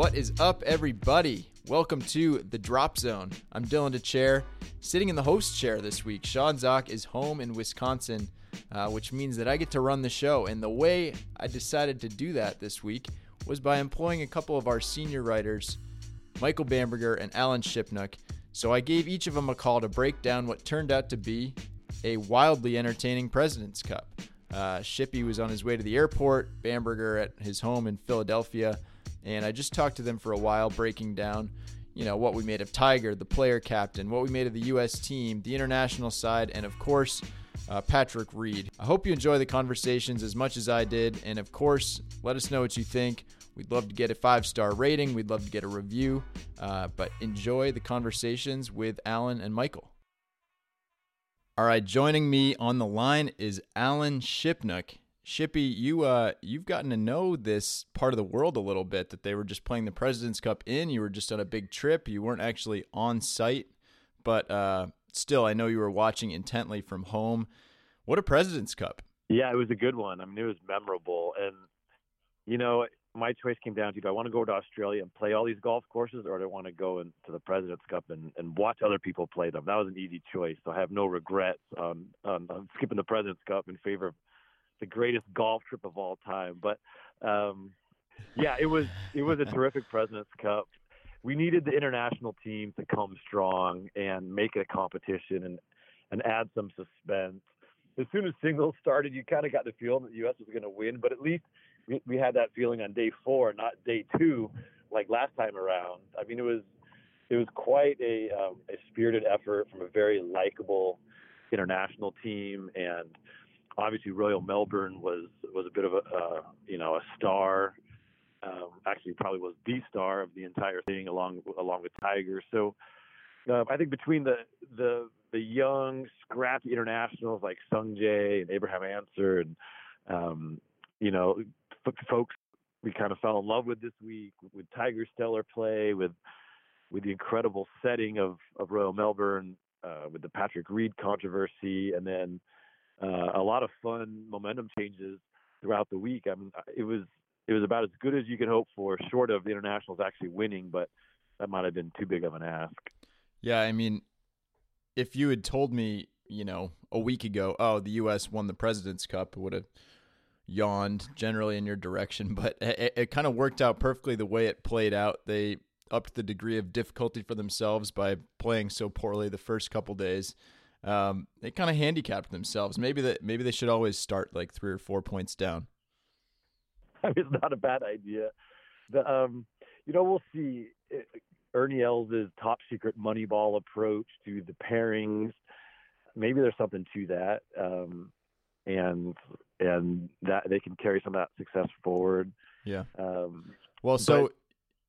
What is up, everybody? Welcome to the Drop Zone. I'm Dylan Dethier, sitting in the host chair this week. Sean Zak is home in Wisconsin, uh, which means that I get to run the show. And the way I decided to do that this week was by employing a couple of our senior writers, Michael Bamberger and Alan Shipnuck. So I gave each of them a call to break down what turned out to be a wildly entertaining President's Cup. Uh, Shippy was on his way to the airport, Bamberger at his home in Philadelphia, and I just talked to them for a while, breaking down, you know, what we made of Tiger, the player captain, what we made of the U.S. team, the international side, and of course, uh, Patrick Reed. I hope you enjoy the conversations as much as I did, and of course, let us know what you think. We'd love to get a five star rating. We'd love to get a review, uh, but enjoy the conversations with Alan and Michael. All right, joining me on the line is Alan Shipnuck. Shippy, you uh, you've gotten to know this part of the world a little bit. That they were just playing the Presidents Cup in. You were just on a big trip. You weren't actually on site, but uh, still, I know you were watching intently from home. What a Presidents Cup! Yeah, it was a good one. I mean, it was memorable, and you know, my choice came down to do I want to go to Australia and play all these golf courses, or do I want to go into the President's Cup and, and watch other people play them? That was an easy choice. So I have no regrets on, on, on skipping the President's Cup in favor of the greatest golf trip of all time. But um, yeah, it was it was a terrific President's Cup. We needed the international team to come strong and make it a competition and and add some suspense. As soon as singles started, you kind of got the feeling that the U.S. was going to win, but at least we, we had that feeling on day four, not day two, like last time around. I mean, it was it was quite a um, a spirited effort from a very likable international team, and obviously Royal Melbourne was was a bit of a uh, you know a star. Um, actually, probably was the star of the entire thing, along along with Tiger. So, uh, I think between the the the young, scrappy internationals like Sung Jae and Abraham Ancer, and um, you know, folks we kind of fell in love with this week with Tiger's stellar play, with with the incredible setting of of Royal Melbourne, uh, with the Patrick Reed controversy, and then uh, a lot of fun momentum changes throughout the week. I mean, it was it was about as good as you could hope for, short of the internationals actually winning, but that might have been too big of an ask. Yeah, I mean, if you had told me, you know, a week ago, oh, the U.S. won the President's Cup, it would have yawned generally in your direction, but it, it kind of worked out perfectly the way it played out. They upped the degree of difficulty for themselves by playing so poorly the first couple days um, they kind of handicapped themselves. Maybe that maybe they should always start like three or four points down. I mean, it's not a bad idea. The um, you know, we'll see. Ernie Els' top secret Moneyball approach to the pairings. Maybe there's something to that, um, and and that they can carry some of that success forward. Yeah. Um, well, so but,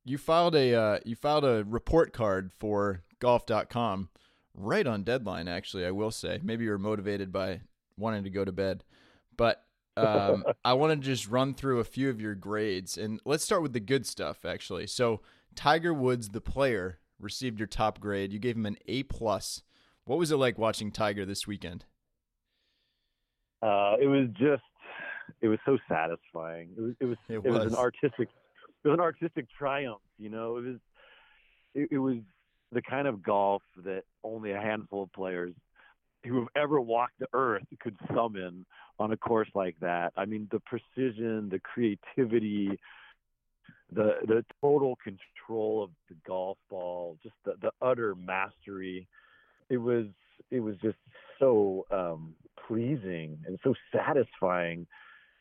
you filed a uh, you filed a report card for golf.com right on deadline, actually, I will say. Maybe you were motivated by wanting to go to bed. But um, I want to just run through a few of your grades. And let's start with the good stuff, actually. So, Tiger Woods, the player, received your top grade. You gave him an A. plus. What was it like watching Tiger this weekend? Uh, it was just, it was so satisfying. It was, it was, it was, it was an artistic, it was an artistic triumph. You know, it was, it, it was the kind of golf that only a handful of players who have ever walked the earth could summon on a course like that. I mean, the precision, the creativity, the the total control of the golf ball, just the, the utter mastery. It was it was just so um, pleasing and so satisfying.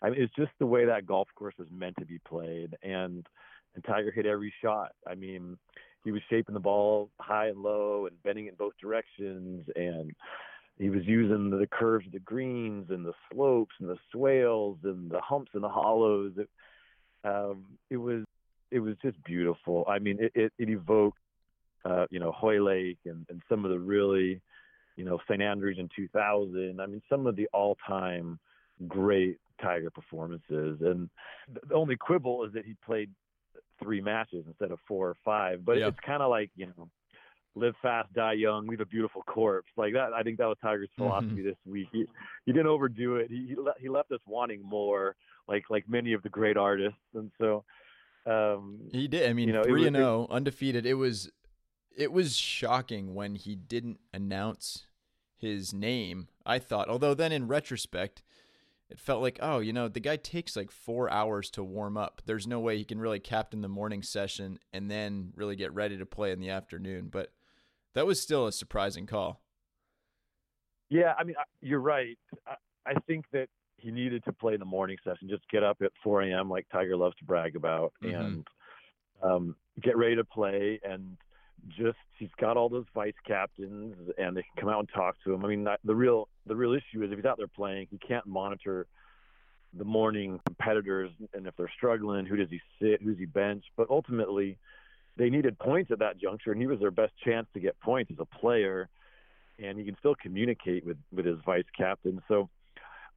I mean, it's just the way that golf course was meant to be played, and and Tiger hit every shot. I mean, he was shaping the ball high and low and bending in both directions and he was using the curves of the greens and the slopes and the swales and the humps and the hollows. It, um, it was it was just beautiful. I mean it it, it evoked uh, you know hoylake and, and some of the really you know st andrews in 2000 i mean some of the all time great tiger performances. And the only quibble is that he played three matches instead of four or five. But it's kind of like you know, live fast, die young, leave a beautiful corpse. Like that, I think that was Tiger's mm-hmm. philosophy mm-hmm. this week. He he didn't overdo it. He he, he left us wanting more, like like many of the great artists. And so, Um, he did. I mean, you know, three was- and zero, undefeated. It was, it was shocking when he didn't announce his name. I thought, although then in retrospect, it felt like, oh, you know, the guy takes like four hours to warm up. There's no way he can really captain the morning session and then really get ready to play in the afternoon. But that was still a surprising call. Yeah, I mean, you're right. I, think that he needed to play in the morning session, just get up at 4 a.m. like Tiger loves to brag about, Mhm. and um, get ready to play. And just he's got all those vice captains, and they can come out and talk to him. I mean, the real the real issue is if he's out there playing, he can't monitor the morning competitors, and if they're struggling, who does he sit, who's he bench. But ultimately, they needed points at that juncture, and he was their best chance to get points as a player and he can still communicate with with his vice captain. So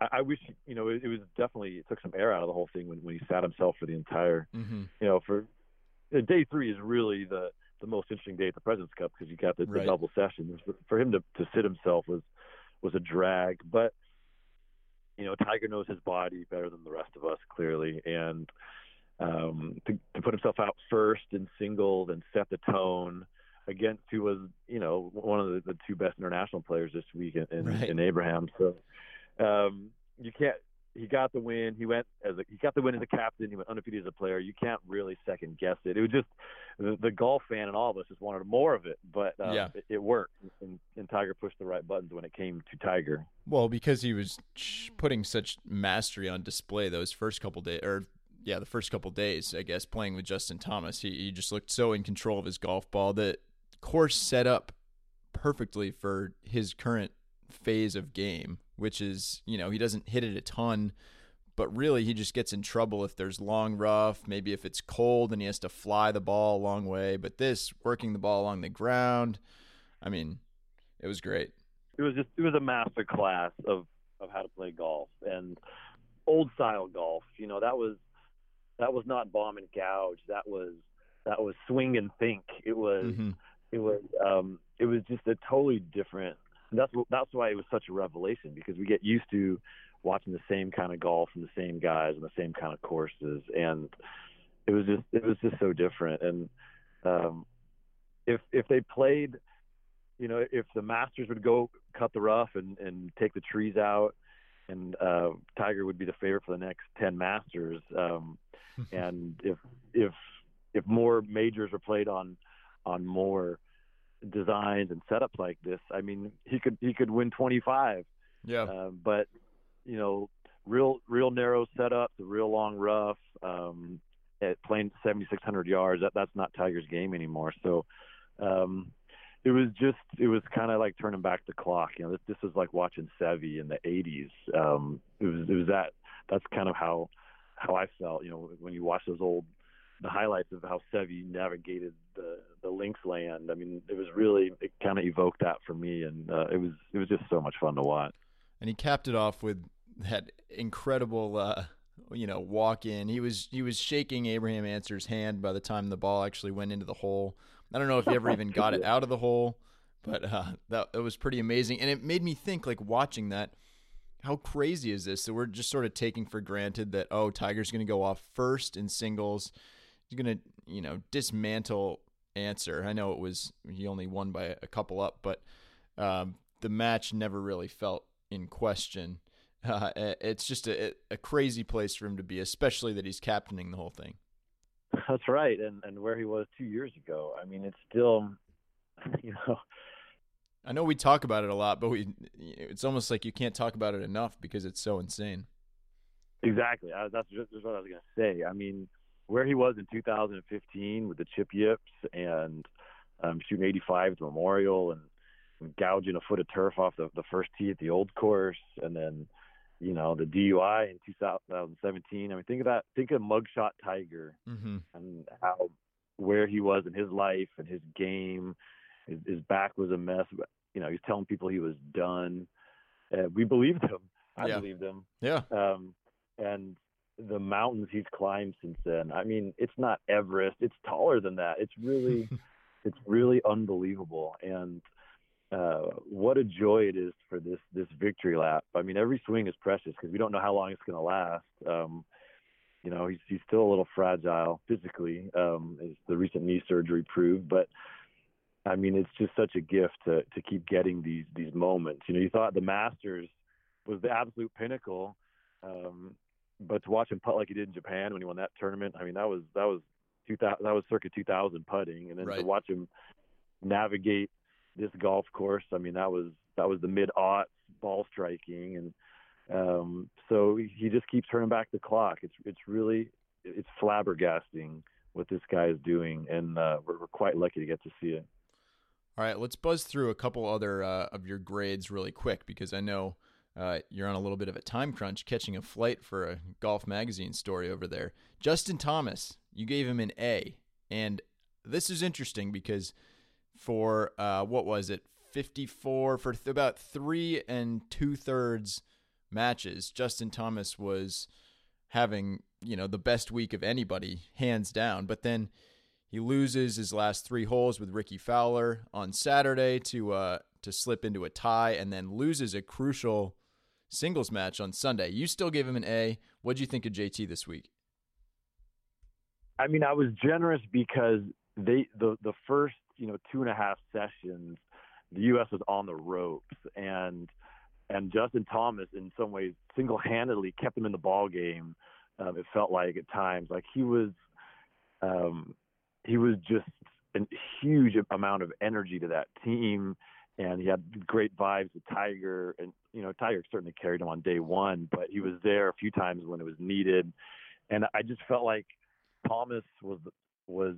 I, I wish you know it, it was definitely it took some air out of the whole thing when when he sat himself for the entire Mm-hmm. you know for day three is really the the most interesting day at the Presidents Cup because you got the, Right. the double sessions. For, him to to sit himself was was a drag, but you know Tiger knows his body better than the rest of us clearly, and um, to, to put himself out first in singles and set the tone against who was you know one of the, the two best international players this week in, in, Right. in Abraham. So um, you can't. He got the win. He went as a, he got the win as a captain. He went undefeated as a player. You can't really second guess it. It was just the, the golf fan and all of us just wanted more of it, but um, Yeah. it, it worked. And, and Tiger pushed the right buttons when it came to Tiger. Well, because he was putting such mastery on display those first couple days, or yeah, the first couple days, I guess, playing with Justin Thomas, he, he just looked so in control of his golf ball. The course set up perfectly for his current phase of game, which is, you know, he doesn't hit it a ton, but really he just gets in trouble if there's long rough, maybe if it's cold and he has to fly the ball a long way. But this, working the ball along the ground, I mean, it was great. it was just it was a master class of of how to play golf and old style golf. You know, that was that was not bomb and gouge. That was that was swing and think. It was hmm it was um it was just a totally different that's that's why it was such a revelation because we get used to watching the same kind of golf and the same guys and the same kind of courses. And it was just it was just so different. And um if if they played you know if the masters would go cut the rough and and take the trees out and uh tiger would be the favorite for the next 10 masters um and if if if more majors were played on on more designs and setups like this, I mean, he could he could win 25. Yeah. Um, but you know, real real narrow setups, a real long rough, um, at playing 7,600 yards. That that's not Tiger's game anymore. So. Um, it was just it was kind of like turning back the clock you know this this was like watching Seve in the 80s um it was it was that that's kind of how how I felt you know when you watch those old the highlights of how Seve navigated the the links land. I mean it was really it kind of evoked that for me and uh, it was it was just so much fun to watch. And he capped it off with that incredible uh you know walk in. He was he was shaking abraham Ancer's hand by the time the ball actually went into the hole. I don't know if he ever even got it out of the hole but uh that, that was pretty amazing. And it made me think like watching that how crazy is this that we're just sort of taking for granted that oh tiger's going to go off first in singles. He's going to you know dismantle Ancer i know it was he only won by a couple up but um, the match never really felt in question. Uh, it's just a, a crazy place for him to be, especially that he's captaining the whole thing. that's right and and where he was 2 years ago I mean it's still you know I know we talk about it a lot, but we it's almost like you can't talk about it enough because it's so insane. Exactly. I, that's just, just what I was going to say. I mean, where he was in 2015 with the chip yips and um, shooting 85 at the Memorial and, and gouging a foot of turf off the, the first tee at the old course, and then you know the DUI in 2017. I mean, think of that. Think of mugshot Tiger Mm-hmm. and how where he was in his life and his game. His, his back was a mess. But, you know, he's telling people he was done. Uh, we believed him. I Yeah. believed him Yeah. um, and the mountains he's climbed since then. I mean, it's not Everest; it's taller than that. It's really, it's really unbelievable. And uh, what a joy it is for this this victory lap. I mean, every swing is precious because we don't know how long it's going to last. Um, You know, he's he's still a little fragile physically, um, as the recent knee surgery proved. But I mean, it's just such a gift to to keep getting these these moments. You know, you thought the Masters was the absolute pinnacle, um, but to watch him putt like he did in Japan when he won that tournament, I mean, that was that was 2000 that was circa 2000 putting, and then right. to watch him navigate this golf course, I mean, that was that was the mid aughts ball striking and um, so he just keeps turning back the clock. It's it's really it's flabbergasting what this guy is doing, and uh, we're, we're quite lucky to get to see it. All right, let's buzz through a couple other uh, of your grades really quick because I know uh, you're on a little bit of a time crunch catching a flight for a golf magazine story over there. Justin Thomas, you gave him an A, and this is interesting because for uh, what was it, 54 for th- about three and two thirds matches, Justin Thomas was having, you know, the best week of anybody, hands down. But then he loses his last three holes with Rickie Fowler on Saturday to uh to slip into a tie and then loses a crucial singles match on Sunday. You still gave him an A. What'd you think of JT this week? I mean, I was generous because they the the first, you know, two and a half sessions, the US was on the ropes and and Justin Thomas, in some ways, single-handedly kept them in the ball game. Um, it felt like at times, like he was, um, he was just a huge amount of energy to that team, and he had great vibes with Tiger. And you know, Tiger certainly carried him on day one, but he was there a few times when it was needed. And I just felt like Thomas was was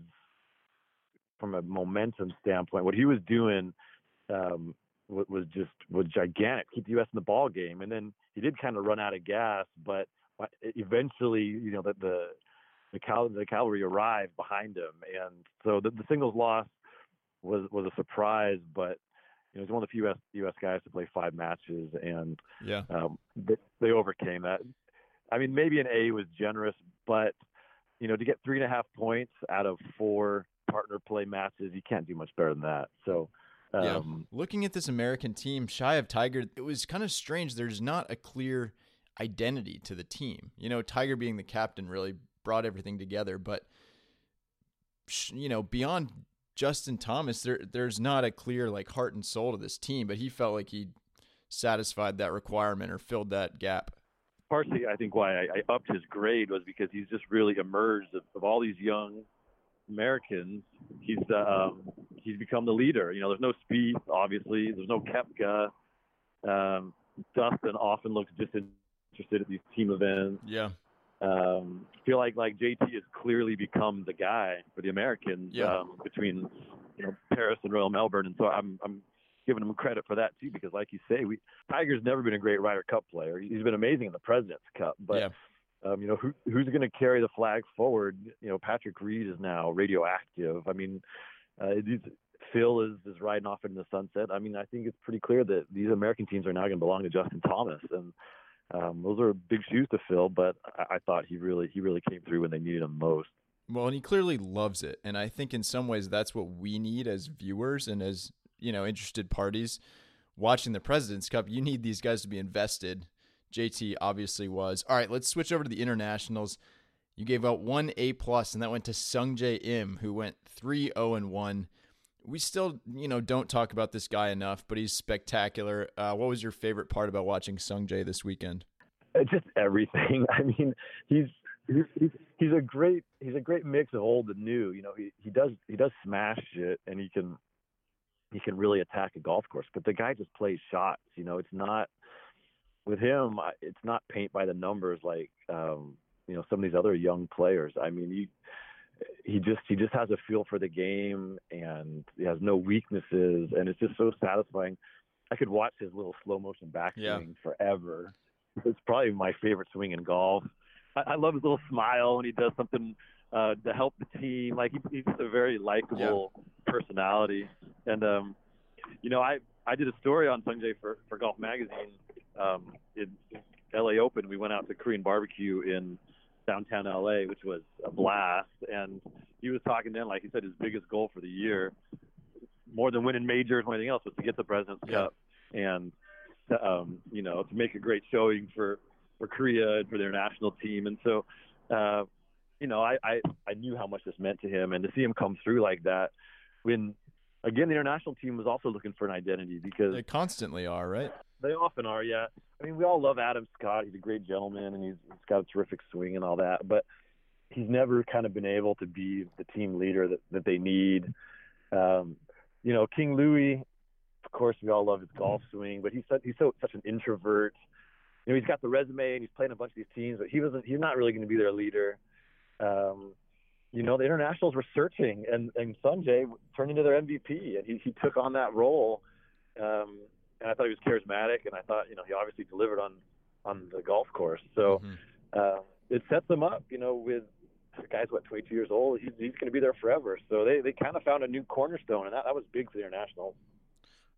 from a momentum standpoint, what he was doing um, was just was gigantic. Keep the U.S. in the ball game, and then he did kind of run out of gas, but eventually, you know, that the the, cal- the cavalry arrived behind him, and so the, the singles loss was was a surprise, but you know, he's one of the few US, US guys to play five matches, and yeah, um, they, they overcame that. I mean, maybe an A was generous, but you know, to get three and a half points out of four partner play matches, you can't do much better than that. So yeah. Um, Looking at this American team, shy of Tiger, it was kind of strange. There's not a clear identity to the team. You know, Tiger being the captain really brought everything together, but you know, beyond Justin Thomas, there there's not a clear like heart and soul to this team, but he felt like he satisfied that requirement or filled that gap. Partially, I think why I, I upped his grade was because he's just really emerged of, of all these young Americans, he's um, he's become the leader. You know, there's no Spieth, obviously. There's no Koepka. Um, Dustin often looks disinterested at these team events. Yeah. Um, feel like like JT has clearly become the guy for the Americans yeah. um, between you know Paris and Royal Melbourne, and so I'm I'm giving him credit for that too because like you say, we Tiger's never been a great Ryder Cup player. He's been amazing in the President's Cup, but. Yeah um, you know, who, who's going to carry the flag forward? You know, Patrick Reed is now radioactive. I mean, uh, these, Phil is, is riding off into the sunset. I mean, I think it's pretty clear that these American teams are now going to belong to Justin Thomas, and um, those are big shoes to fill. But I, I thought he really he really came through when they needed him most. Well, and he clearly loves it, and I think in some ways that's what we need as viewers and as you know interested parties watching the Presidents Cup. You need these guys to be invested JT obviously was. All right, let's switch over to the internationals. You gave out one A plus, and that went to Sungjae Im, who went three zero oh and one. We still, you know, don't talk about this guy enough, but he's spectacular. Uh, what was your favorite part about watching Sungjae this weekend? Uh, just everything. I mean, he's he's he's a great he's a great mix of old and new. You know, he he does he does smash it, and he can he can really attack a golf course. But the guy just plays shots. You know, it's not with him, it's not paint by the numbers like um, you know some of these other young players. I mean, he he just he just has a feel for the game and he has no weaknesses, and it's just so satisfying. I could watch his little slow motion backswing yeah. forever. It's probably my favorite swing in golf. I, I love his little smile when he does something uh, to help the team. Like he, he's a very likable yeah. personality, and um, you know, I I did a story on Sungjae for for Golf Magazine um, in LA Open, we went out to Korean barbecue in downtown LA, which was a blast. And he was talking then, like he said, his biggest goal for the year, more than winning majors or anything else, was to get the President's yeah. Cup and um, you know to make a great showing for for Korea and for their national team. And so uh, you know, I, I I knew how much this meant to him, and to see him come through like that, when again the international team was also looking for an identity because they constantly are, right? They often are, yeah. I mean, we all love Adam Scott. He's a great gentleman, and he's, he's got a terrific swing and all that. But he's never kind of been able to be the team leader that, that they need. Um, you know, King Louis, of course, we all love his golf swing, but he's such, he's so such an introvert. You know, he's got the resume and he's playing a bunch of these teams, but he wasn't. He's not really going to be their leader. Um, you know, the internationals were searching, and and Sungjae turned into their MVP, and he he took on that role. Um, and I thought he was charismatic, and I thought you know he obviously delivered on on the golf course. So mm-hmm. uh, it sets them up, you know, with the guy's what 22 years old. He's he's going to be there forever. So they they kind of found a new cornerstone, and that that was big for the internationals.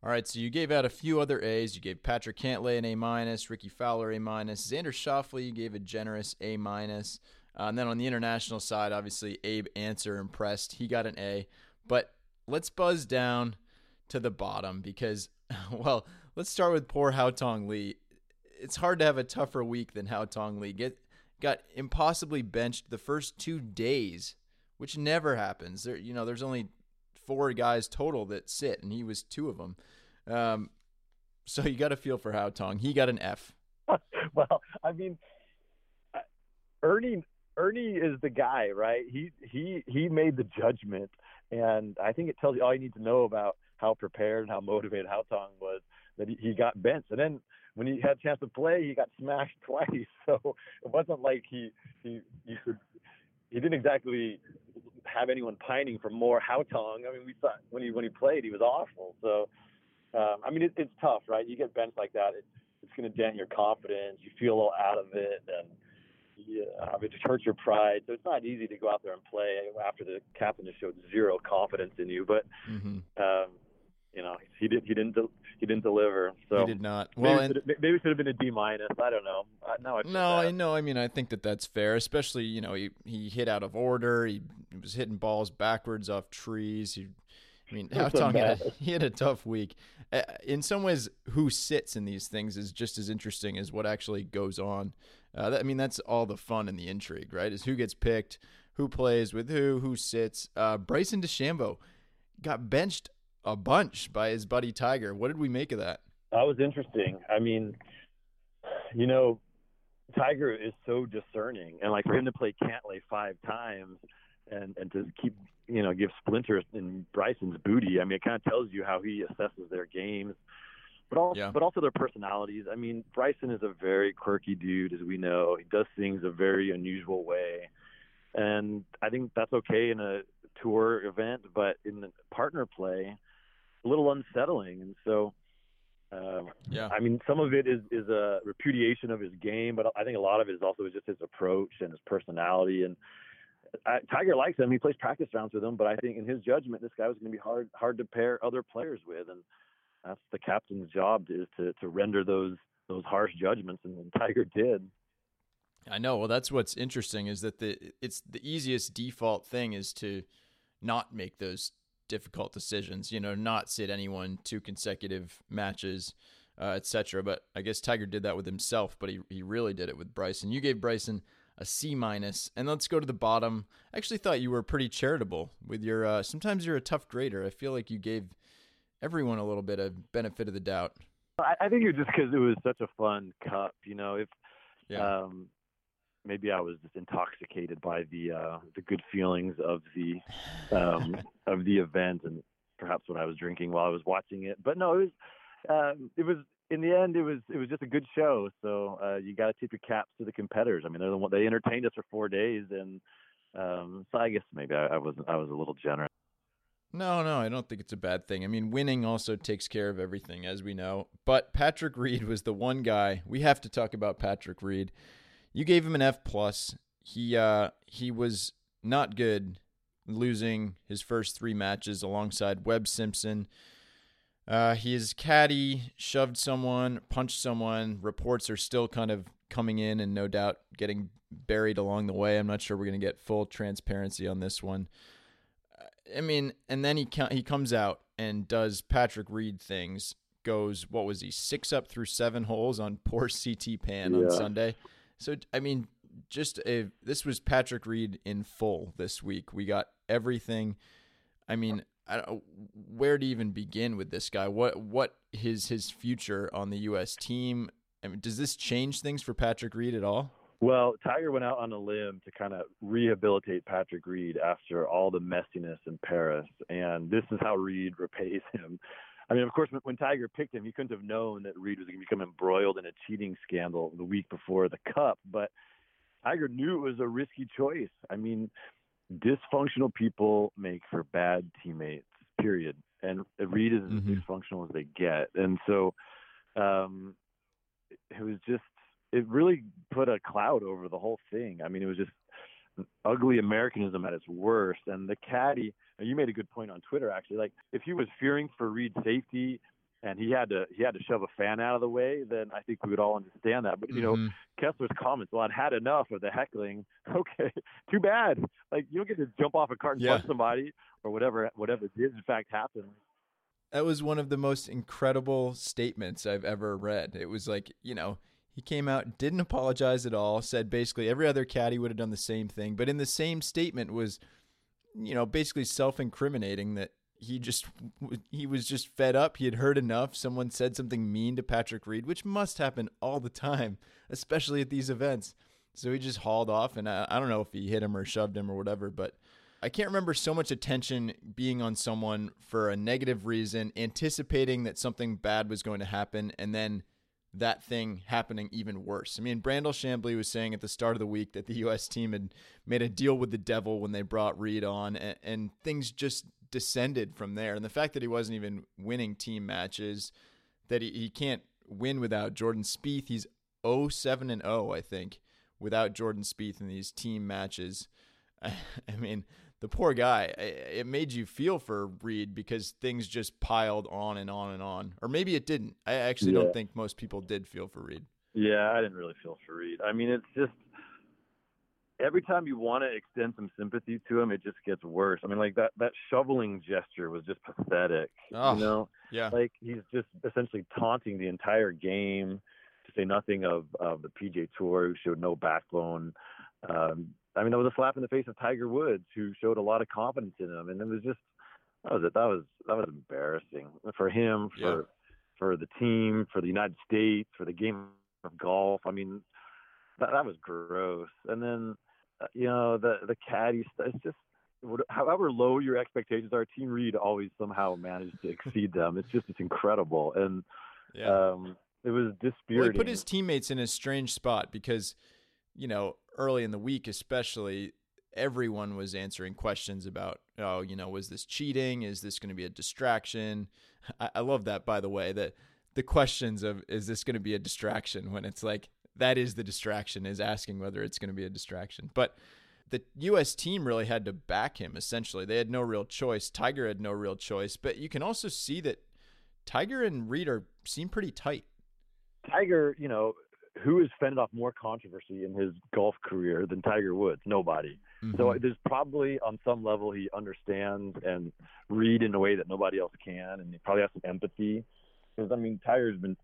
All right, so you gave out a few other A's. You gave Patrick Cantlay an A minus, Rickie Fowler A minus, Xander Schauffele you gave a generous A minus, uh, and then on the international side, obviously Abe Ancer impressed. He got an A, but let's buzz down to the bottom because well, let's start with poor Haotong Li. It's hard to have a tougher week than Haotong Li. Get got impossibly benched the first two days, which never happens. There, you know, there's only four guys total that sit, and he was two of them. Um, so you got a feel for Hao Tong. He got an F. well, I mean, uh, Ernie Ernie is the guy, right? He he he made the judgment, and I think it tells you all you need to know about how prepared and how motivated Haotong was that he, he got benched. And then when he had a chance to play, he got smashed twice. So it wasn't like he he he, could, he didn't exactly have anyone pining for more Haotong. I mean, we thought when he when he played, he was awful. So um, I mean, it, it's tough, right? You get benched like that, it, it's going to dent your confidence. You feel a little out of it, and yeah, it just hurts your pride. So it's not easy to go out there and play after the captain just showed zero confidence in you. But mm-hmm. um, you know, he did he didn't he didn't deliver. So he did not. Well, maybe, and, maybe it should have been a D minus. I don't know. Uh, no, no, I know. I mean, I think that that's fair. Especially, you know, he he hit out of order. He, he was hitting balls backwards off trees. He, I mean, had a, he had a tough week. Uh, in some ways, who sits in these things is just as interesting as what actually goes on. Uh, that, I mean, that's all the fun and the intrigue, right? Is who gets picked, who plays with who, who sits. Uh, Bryson DeChambeau got benched a bunch by his buddy Tiger. What did we make of that? That was interesting. I mean, you know, Tiger is so discerning, and like for him to play Cantlay five times and and to keep you know give splinters in Bryson's booty. I mean, it kind of tells you how he assesses their games, but also yeah. but also their personalities. I mean, Bryson is a very quirky dude, as we know. He does things a very unusual way, and I think that's okay in a tour event, but in the partner play, a little unsettling. And so, uh, yeah, I mean, some of it is is a repudiation of his game, but I think a lot of it is also just his approach and his personality. And I, Tiger likes him; he plays practice rounds with him. But I think, in his judgment, this guy was going to be hard hard to pair other players with, and that's the captain's job is to to render those those harsh judgments, and, and Tiger did. I know. Well, that's what's interesting is that the it's the easiest default thing is to not make those difficult decisions. You know, not sit anyone two consecutive matches, uh, etc. But I guess Tiger did that with himself, but he he really did it with Bryson. You gave Bryson a C minus, and let's go to the bottom. I actually thought you were pretty charitable with your. Uh, sometimes you're a tough grader. I feel like you gave everyone a little bit of benefit of the doubt. I, I think it was just because it was such a fun cup. You know, if yeah. um, maybe I was just intoxicated by the uh, the good feelings of the um, of the event and perhaps what I was drinking while I was watching it. But no, it was um, it was in the end it was it was just a good show. So uh, you got to tip your caps to the competitors. I mean, they're the one they entertained us for four days, and um, so I guess maybe I, I was I was a little generous. No, no, I don't think it's a bad thing. I mean, winning also takes care of everything, as we know. But Patrick Reed was the one guy we have to talk about. Patrick Reed you gave him an F plus. He uh, he was not good, losing his first three matches alongside Webb Simpson. Uh, his caddy shoved someone, punched someone. Reports are still kind of coming in, and no doubt getting buried along the way. I'm not sure we're going to get full transparency on this one. I mean, and then he he comes out and does Patrick Reed things. Goes what was he six up through seven holes on poor CT Pan yeah. on Sunday. So I mean, just a this was Patrick Reed in full this week. We got everything. I mean, I don't, where to even begin with this guy? What what his his future on the U.S. team? I mean, does this change things for Patrick Reed at all? Well, Tiger went out on a limb to kind of rehabilitate Patrick Reed after all the messiness in Paris, and this is how Reed repays him. I mean, of course, when Tiger picked him, he couldn't have known that Reed was going to become embroiled in a cheating scandal the week before the Cup. But Tiger knew it was a risky choice. I mean, dysfunctional people make for bad teammates. Period. And Reed is mm-hmm. as dysfunctional as they get. And so, um, it was just it really put a cloud over the whole thing. I mean, it was just ugly Americanism at its worst. And the caddy, you made a good point on Twitter actually. Like if he was fearing for Reed's safety and he had to he had to shove a fan out of the way, then I think we would all understand that. But you mm-hmm. know, Kessler's comments, well, I'd had enough of the heckling. Okay, too bad. Like you don't get to jump off a cart and yeah. punch somebody or whatever whatever did in fact happen. That was one of the most incredible statements I've ever read. It was like, you know, he came out, didn't apologize at all, said basically every other caddy would have done the same thing, but in the same statement was, you know, basically self-incriminating that he just he was just fed up. He had heard enough. Someone said something mean to Patrick Reed, which must happen all the time, especially at these events. So he just hauled off, and I, I don't know if he hit him or shoved him or whatever, but I can't remember so much attention being on someone for a negative reason, anticipating that something bad was going to happen, and then that thing happening even worse. I mean, Brandel Chamblee was saying at the start of the week that the U.S. team had made a deal with the devil when they brought Reed on, and, and things just descended from there. And the fact that he wasn't even winning team matches, that he, he can't win without Jordan Spieth. He's 07 and 0, I think, without Jordan Spieth in these team matches. I, I mean, the poor guy, it made you feel for Reed because things just piled on and on and on. Or maybe it didn't. I actually yeah. don't think most people did feel for Reed. Yeah, I didn't really feel for Reed. I mean, it's just every time you want to extend some sympathy to him, it just gets worse. I mean, like that that shoveling gesture was just pathetic. Oh, you know, yeah, like he's just essentially taunting the entire game. To say nothing of of the PGA Tour, who showed no backbone. Um, I mean, that was a slap in the face of Tiger Woods, who showed a lot of confidence in him, and it was just that was it. That was that was embarrassing for him, for yeah. for the team, for the United States, for the game of golf. I mean, that that was gross. And then, uh, you know, the the caddy stuff. It's just however low your expectations are, Team Reed always somehow managed to exceed them. It's just it's incredible, and yeah. um, it was dispiriting. Well, he put his teammates in a strange spot because, you know, early in the week, especially, everyone was answering questions about, oh, you know, was this cheating? Is this going to be a distraction? I, I love that, by the way, that the questions of, is this going to be a distraction when it's like, that is the distraction, is asking whether it's going to be a distraction. But the U.S. team really had to back him, essentially. They had no real choice. Tiger had no real choice. But you can also see that Tiger and Reed are seem pretty tight. Tiger, you know, who has fended off more controversy in his golf career than Tiger Woods? Nobody. Mm-hmm. So there's probably on some level he understands and read in a way that nobody else can, and he probably has some empathy. Because I mean, Tiger's been,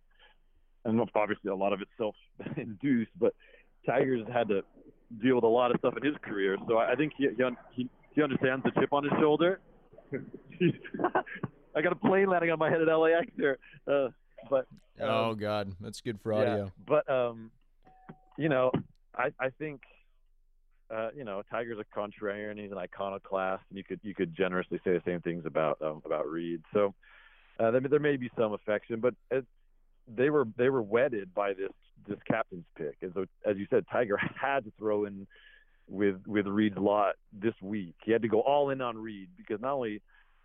and obviously a lot of it's self-induced, but Tiger's had to deal with a lot of stuff in his career. So I think he he, he understands the chip on his shoulder. I got a plane landing on my head at LAX there. Uh, but um, oh god, that's good for audio. Yeah, but um, you know, I I think uh, you know, Tiger's a contrarian. He's an iconoclast, and you could you could generously say the same things about um, about Reed. So uh, there, there may be some affection, but it, they were they were wedded by this this captain's pick, and so as you said, Tiger had to throw in with with Reed's lot this week. He had to go all in on Reed because not only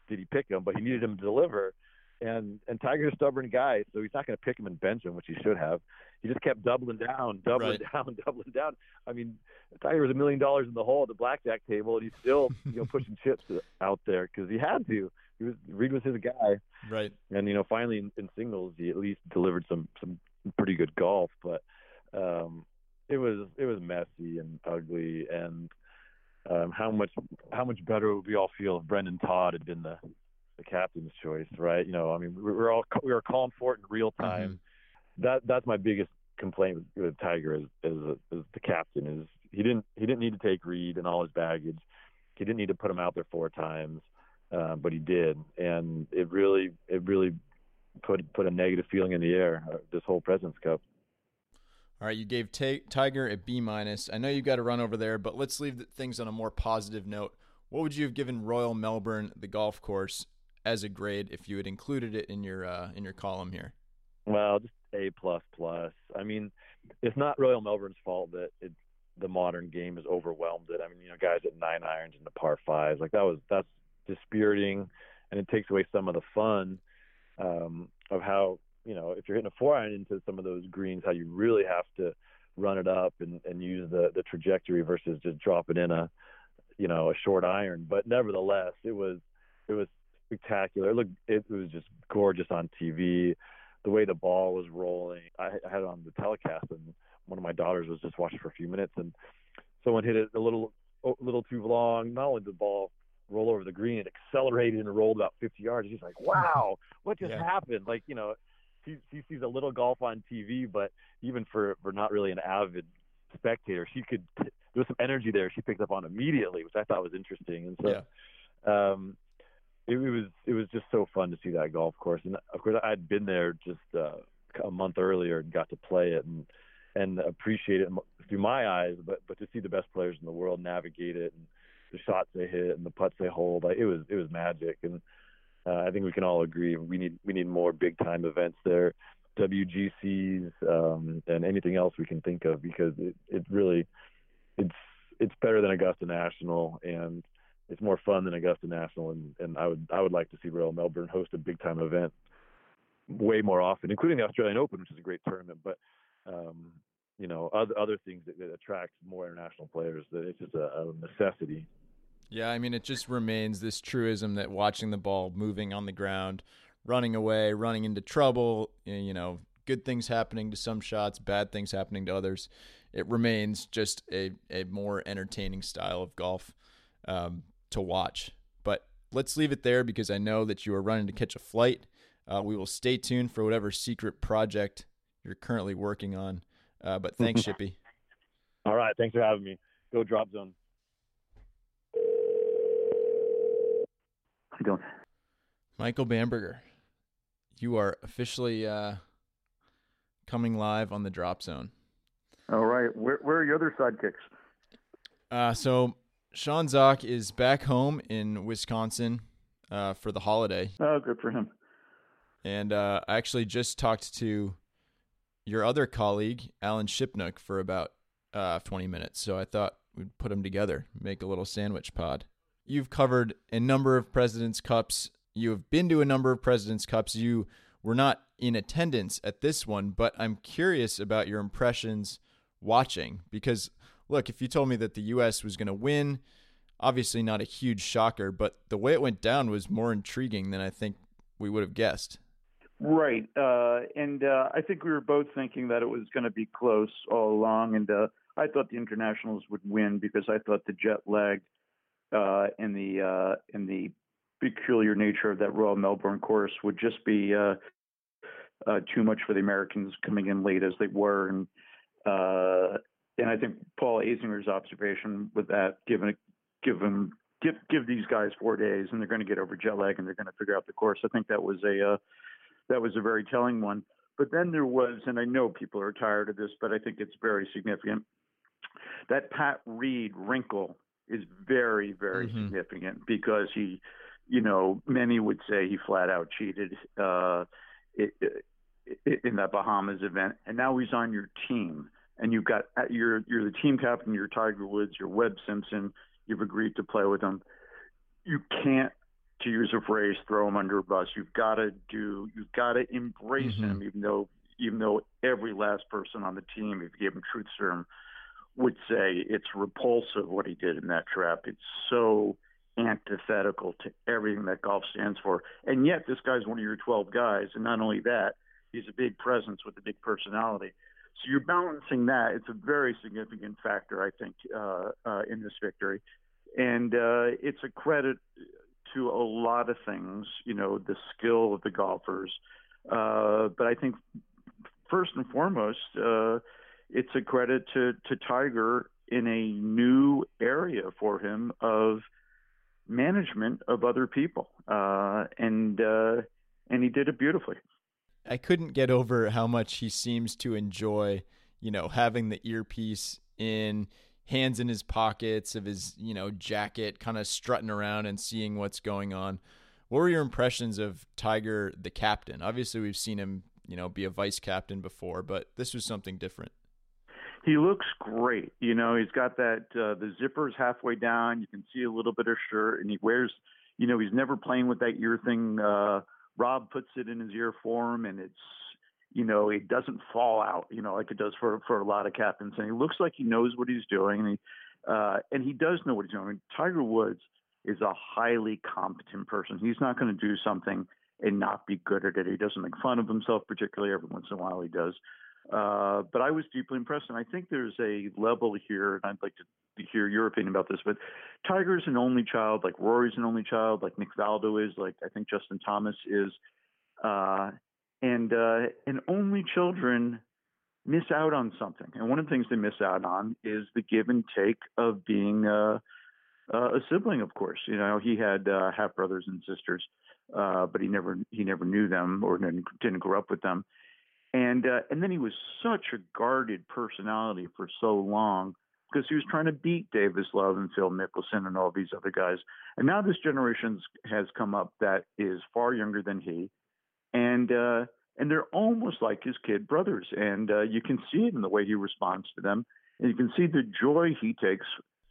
did he pick him, but he needed him to deliver. And and Tiger's a stubborn guy, so he's not going to pick him and bench him, which he should have. He just kept doubling down, doubling right. down, doubling down. I mean, Tiger was a million dollars in the hole at the blackjack table, and he's still you know pushing chips out there because he had to. He was Reed was his guy, right? And you know, finally in, in singles, he at least delivered some some pretty good golf, but um, it was it was messy and ugly, and um, how much how much better would we all feel if Brendon Todd had been the the captain's choice, right? You know, I mean, we're all we were calling for it in real mm-hmm. time. Mm-hmm. That that's my biggest complaint with, with Tiger as as, a, as the captain is he didn't he didn't need to take Reed and all his baggage. He didn't need to put him out there four times, uh, but he did, and it really it really put put a negative feeling in the air uh, this whole Presidents Cup. All right, you gave T- Tiger a B minus. I know you've got to run over there, but let's leave things on a more positive note. What would you have given Royal Melbourne, the golf course, as a grade if you had included it in your uh, in your column here? Well, just A plus plus. I mean, it's not Royal Melbourne's fault that it, the modern game has overwhelmed it. I mean, you know, guys at nine irons and the par fives, like that was that's dispiriting, and it takes away some of the fun um, of how you know if you're hitting a four iron into some of those greens, how you really have to run it up and, and use the the trajectory versus just drop it in a you know a short iron. But nevertheless, it was it was spectacular. It looked it was just gorgeous on TV. The way the ball was rolling, I, I had it on the telecast, and one of my daughters was just watching for a few minutes, and someone hit it a little a little too long. Not only did the ball roll over the green, it accelerated and rolled about 50 yards. He's like, "Wow, what just yeah. happened?" Like you know, he, he sees a little golf on TV, but even for for not really an avid spectator, she could there was some energy there she picked up on immediately, which I thought was interesting. And so, yeah. um, it, it was it was just so fun to see that golf course. And of course, I'd been there just uh, a month earlier and got to play it and and appreciate it through my eyes. But but to see the best players in the world navigate it and the shots they hit and the putts they hold, like, it was it was magic. And uh, I think we can all agree we need we need more big time events there. WGCs um, and anything else we can think of because it, it really it's it's better than Augusta National and it's more fun than Augusta National, and, and I would I would like to see Royal Melbourne host a big time event way more often, including the Australian Open, which is a great tournament. But um, you know, other other things that, that attract more international players. That it's just a, a necessity. Yeah, I mean, it just remains this truism that watching the ball moving on the ground, running away, running into trouble, you know, good things happening to some shots, bad things happening to others. It remains just a, a more entertaining style of golf. Um, to watch. But let's leave it there because I know that you are running to catch a flight. Uh, we will stay tuned for whatever secret project you're currently working on. Uh, but thanks, Shippy. All right. Thanks for having me. Go drop zone. How you doing? Michael Bamberger, you are officially uh, coming live on the drop zone. All right. Where, where are your other sidekicks? Uh, so Sean Zak is back home in Wisconsin uh, for the holiday. Oh, good for him. And uh, I actually just talked to your other colleague, Alan Shipnuck, for about uh, 20 minutes. So I thought we'd put them together, make a little sandwich pod. You've covered a number of President's Cups. You have been to a number of President's Cups. You were not in attendance at this one, but I'm curious about your impressions watching because look, if you told me that the U.S. was going to win, obviously not a huge shocker, but the way it went down was more intriguing than I think we would have guessed. Right. Uh, and uh, I think we were both thinking that it was going to be close all along. And uh, I thought the internationals would win because I thought the jet lag uh, and the uh, and the peculiar nature of that Royal Melbourne course would just be uh, too much for the Americans coming in late as they were. And and I think Paul Azinger observation with that, given give them give give these guys four days, and they're going to get over jet lag, and they're going to figure out the course. I think that was a uh, that was a very telling one. But then there was, and I know people are tired of this, but I think it's very significant. That Pat Reed wrinkle is very, very mm-hmm. significant because he, you know, many would say he flat out cheated uh, it, it, in that Bahamas event, and now he's on your team and you've got uh, you're you're the team captain, you're Tiger Woods, you're Webb Simpson, you've agreed to play with them. You can't, to use a phrase, throw him under a bus. You've got to do, you've got to embrace mm-hmm. him, even though even though every last person on the team, if you gave him truth serum, would say it's repulsive what he did in that trap. It's so antithetical to everything that golf stands for. And yet, this guy's one of your 12 guys. And not only that, he's a big presence with a big personality. So you're balancing that. It's a very significant factor, I think, uh, uh, in this victory, and uh, it's a credit to a lot of things. You know, the skill of the golfers, uh, but I think first and foremost, uh, it's a credit to to Tiger in a new area for him of management of other people, uh, and uh, and he did it beautifully. I couldn't get over how much he seems to enjoy, you know, having the earpiece in, hands in his pockets of his, you know, jacket, kind of strutting around and seeing what's going on. What were your impressions of Tiger, the captain? Obviously, we've seen him, you know, be a vice captain before, but this was something different. He looks great. You know, he's got that uh, the zippers halfway down. You can see a little bit of shirt, and he wears. You know, he's never playing with that ear thing. Uh, Rob puts it in his ear for him, and it's you know it doesn't fall out. You know, like it does for for a lot of captains. And he looks like he knows what he's doing, and he uh, and he does know what he's doing. I mean, Tiger Woods is a highly competent person. He's not going to do something and not be good at it. He doesn't make fun of himself particularly. Every once in a while he does. Uh, but I was deeply impressed, and I think there's a level here, and I'd like to hear your opinion about this. But Tiger's an only child, like Rory's an only child, like Nick Faldo is, like I think Justin Thomas is, uh, and uh, and only children miss out on something. And one of the things they miss out on is the give and take of being uh, uh, a sibling. Of course, you know he had uh, half brothers and sisters, uh, but he never he never knew them or didn't grow up with them and uh, and then he was such a guarded personality for so long because he was trying to beat Davis Love and Phil Mickelson and all these other guys. And now this generation has come up that is far younger than he, and uh, and they're almost like his kid brothers. And uh, you can see it in the way he responds to them, and you can see the joy he takes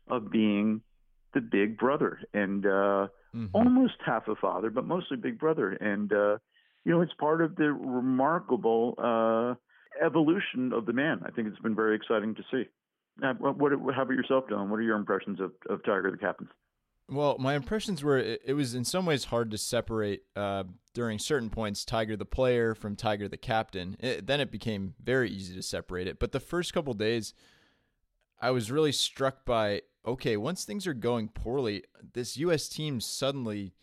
of being the big brother and uh, mm-hmm. almost half a father, but mostly big brother. And uh, you know, it's part of the remarkable uh, evolution of the man. I think it's been very exciting to see. What, what, how about yourself, Dylan? What are your impressions of, of Tiger the Captain? Well, my impressions were it, it was in some ways hard to separate uh, during certain points Tiger the player from Tiger the captain. It, then it became very easy to separate it. But the first couple days, I was really struck by okay, once things are going poorly, this U.S. team suddenly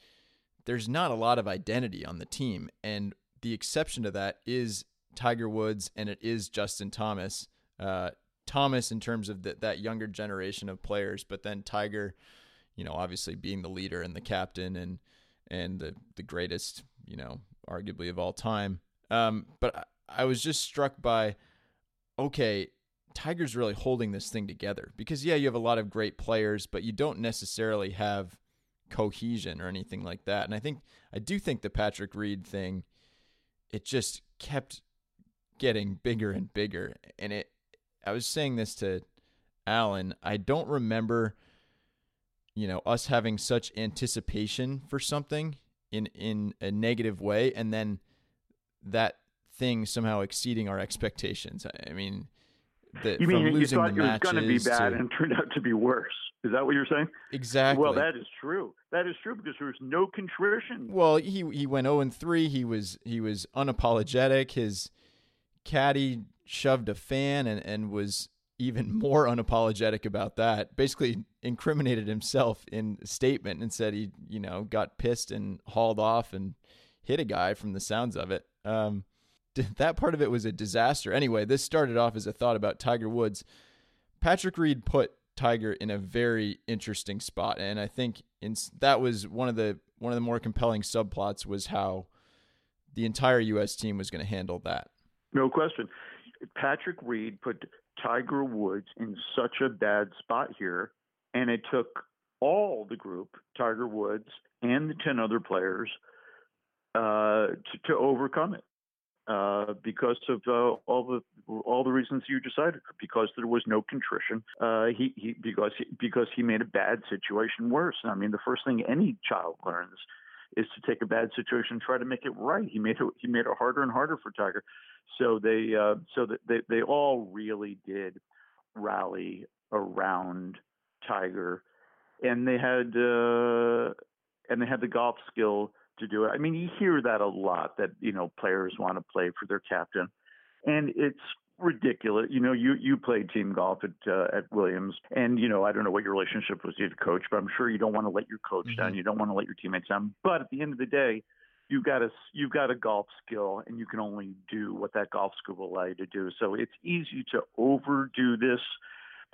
there's not a lot of identity on the team. And the exception to that is Tiger Woods and it is Justin Thomas. Uh, Thomas in terms of the, that younger generation of players, but then Tiger, you know, obviously being the leader and the captain and and the the greatest, you know, arguably of all time. Um, but I, I was just struck by, okay, Tiger's really holding this thing together because yeah, you have a lot of great players, but you don't necessarily have cohesion or anything like that. And I think I do think the Patrick Reed thing, it just kept getting bigger and bigger. And it I was saying this to Alan, I don't remember you know us having such anticipation for something in in a negative way and then that thing somehow exceeding our expectations. I mean, the, you mean you thought it was going to be bad to, and turned out to be worse? Is that what you're saying? Exactly. Well, that is true. That is true because there was no contrition. Well, he he went 0 and 3. He was he was unapologetic. His caddy shoved a fan and, and was even more unapologetic about that. Basically incriminated himself in a statement and said he, you know, got pissed and hauled off and hit a guy from the sounds of it. Um, that part of it was a disaster. Anyway, this started off as a thought about Tiger Woods. Patrick Reed put Tiger in a very interesting spot, and I think in, that was one of the one of the more compelling subplots was how the entire U.S. team was going to handle that. No question. Patrick Reed put Tiger Woods in such a bad spot here, and it took all the group, Tiger Woods and the ten other players, uh, to, to overcome it uh, because of uh, all the all the reasons you decided. Because there was no contrition. Uh, he, he because he, because he made a bad situation worse. I mean, the first thing any child learns is to take a bad situation and try to make it right. He made it he made it harder and harder for Tiger. So they uh, so that they they all really did rally around Tiger, and they had uh, and they had the golf skill to do it. I mean, you hear that a lot that you know players want to play for their captain, and it's ridiculous. You know, you you played team golf at uh, at Williams, and you know I don't know what your relationship was to the coach, but I'm sure you don't want to let your coach mm-hmm. down. You don't want to let your teammates down. But at the end of the day, you've got a you've got a golf skill, and you can only do what that golf skill will allow you to do. So it's easy to overdo this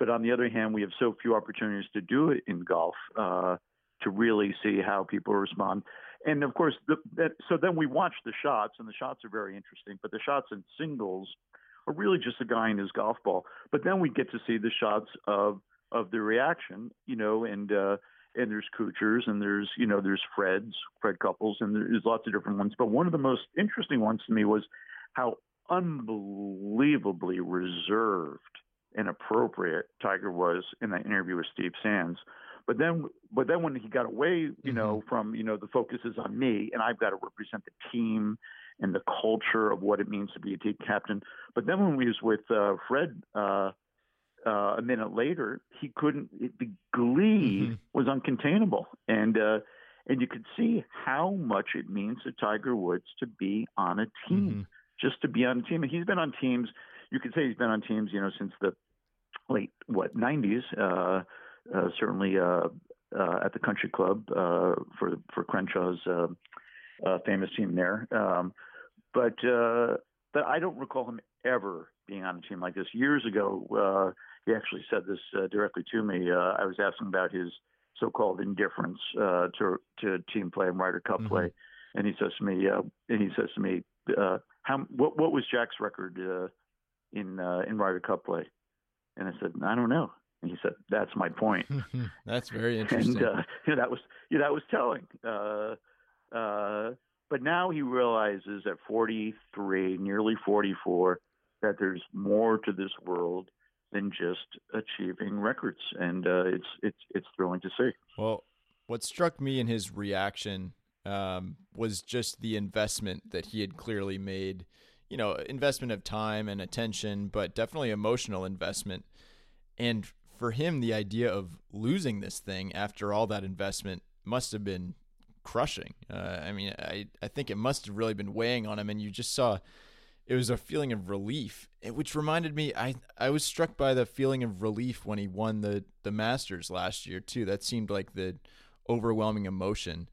but on the other hand, we have so few opportunities to do it in golf uh, to really see how people respond. And of course, the, that, so then we watch the shots, and the shots are very interesting. But the shots in singles are really just a guy in his golf ball. But then we get to see the shots of of the reaction, you know, and uh, and there's Kuchars and there's you know there's Freds, Fred Couples, and there's lots of different ones. But one of the most interesting ones to me was how unbelievably reserved and appropriate Tiger was in that interview with Steve Sands. But then, but then when he got away, you mm-hmm. know, from you know the focus is on me, and I've got to represent the team and the culture of what it means to be a team captain. But then when we was with uh, Fred uh, uh, a minute later, he couldn't. It, the glee mm-hmm. was uncontainable, and uh, and you could see how much it means to Tiger Woods to be on a team, mm-hmm. just to be on a team. And he's been on teams. You could say he's been on teams, you know, since the late what 90s. Uh, uh, certainly uh, uh, at the Country Club uh, for for Crenshaw's uh, uh, famous team there. Um, but uh, but I don't recall him ever being on a team like this. Years ago, uh, he actually said this uh, directly to me. Uh, I was asking about his so-called indifference uh, to to team play and Ryder Cup mm-hmm. play, and he says to me, uh, and he says to me, uh, how what what was Jack's record uh, in uh, in Ryder Cup play? And I said, I don't know. And he said, "That's my point." That's very interesting. And uh, you know, that was you know, that was telling. Uh, uh, but now he realizes at 43, nearly 44, that there's more to this world than just achieving records, and uh, it's it's it's thrilling to see. Well, what struck me in his reaction um, was just the investment that he had clearly made. You know, investment of time and attention, but definitely emotional investment. And for him, the idea of losing this thing after all that investment must have been crushing. Uh, I mean, I, I think it must have really been weighing on him. And you just saw it was a feeling of relief, which reminded me. I I was struck by the feeling of relief when he won the the Masters last year too. That seemed like the overwhelming emotion,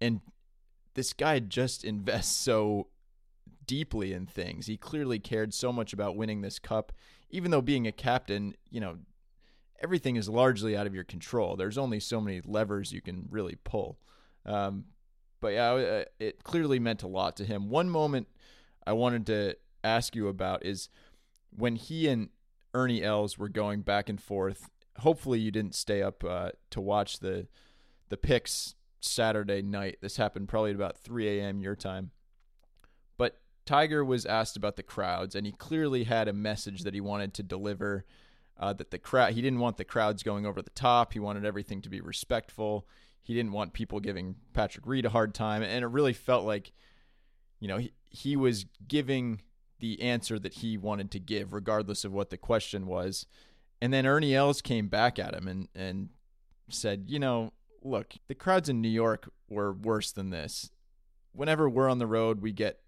and this guy just invests so deeply in things. He clearly cared so much about winning this cup, even though being a captain, you know, everything is largely out of your control. There's only so many levers you can really pull. Um, but yeah, it clearly meant a lot to him. One moment I wanted to ask you about is when he and Ernie Els were going back and forth. Hopefully, you didn't stay up uh, to watch the the picks Saturday night. This happened probably at about 3 a.m. your time. But Tiger was asked about the crowds, and he clearly had a message that he wanted to deliver. Uh, that the crowd, he didn't want the crowds going over the top. He wanted everything to be respectful. He didn't want people giving Patrick Reed a hard time, and it really felt like, you know, he, he was giving the answer that he wanted to give, regardless of what the question was. And then Ernie Els came back at him and, and said, you know, look, the crowds in New York were worse than this. Whenever we're on the road, we get,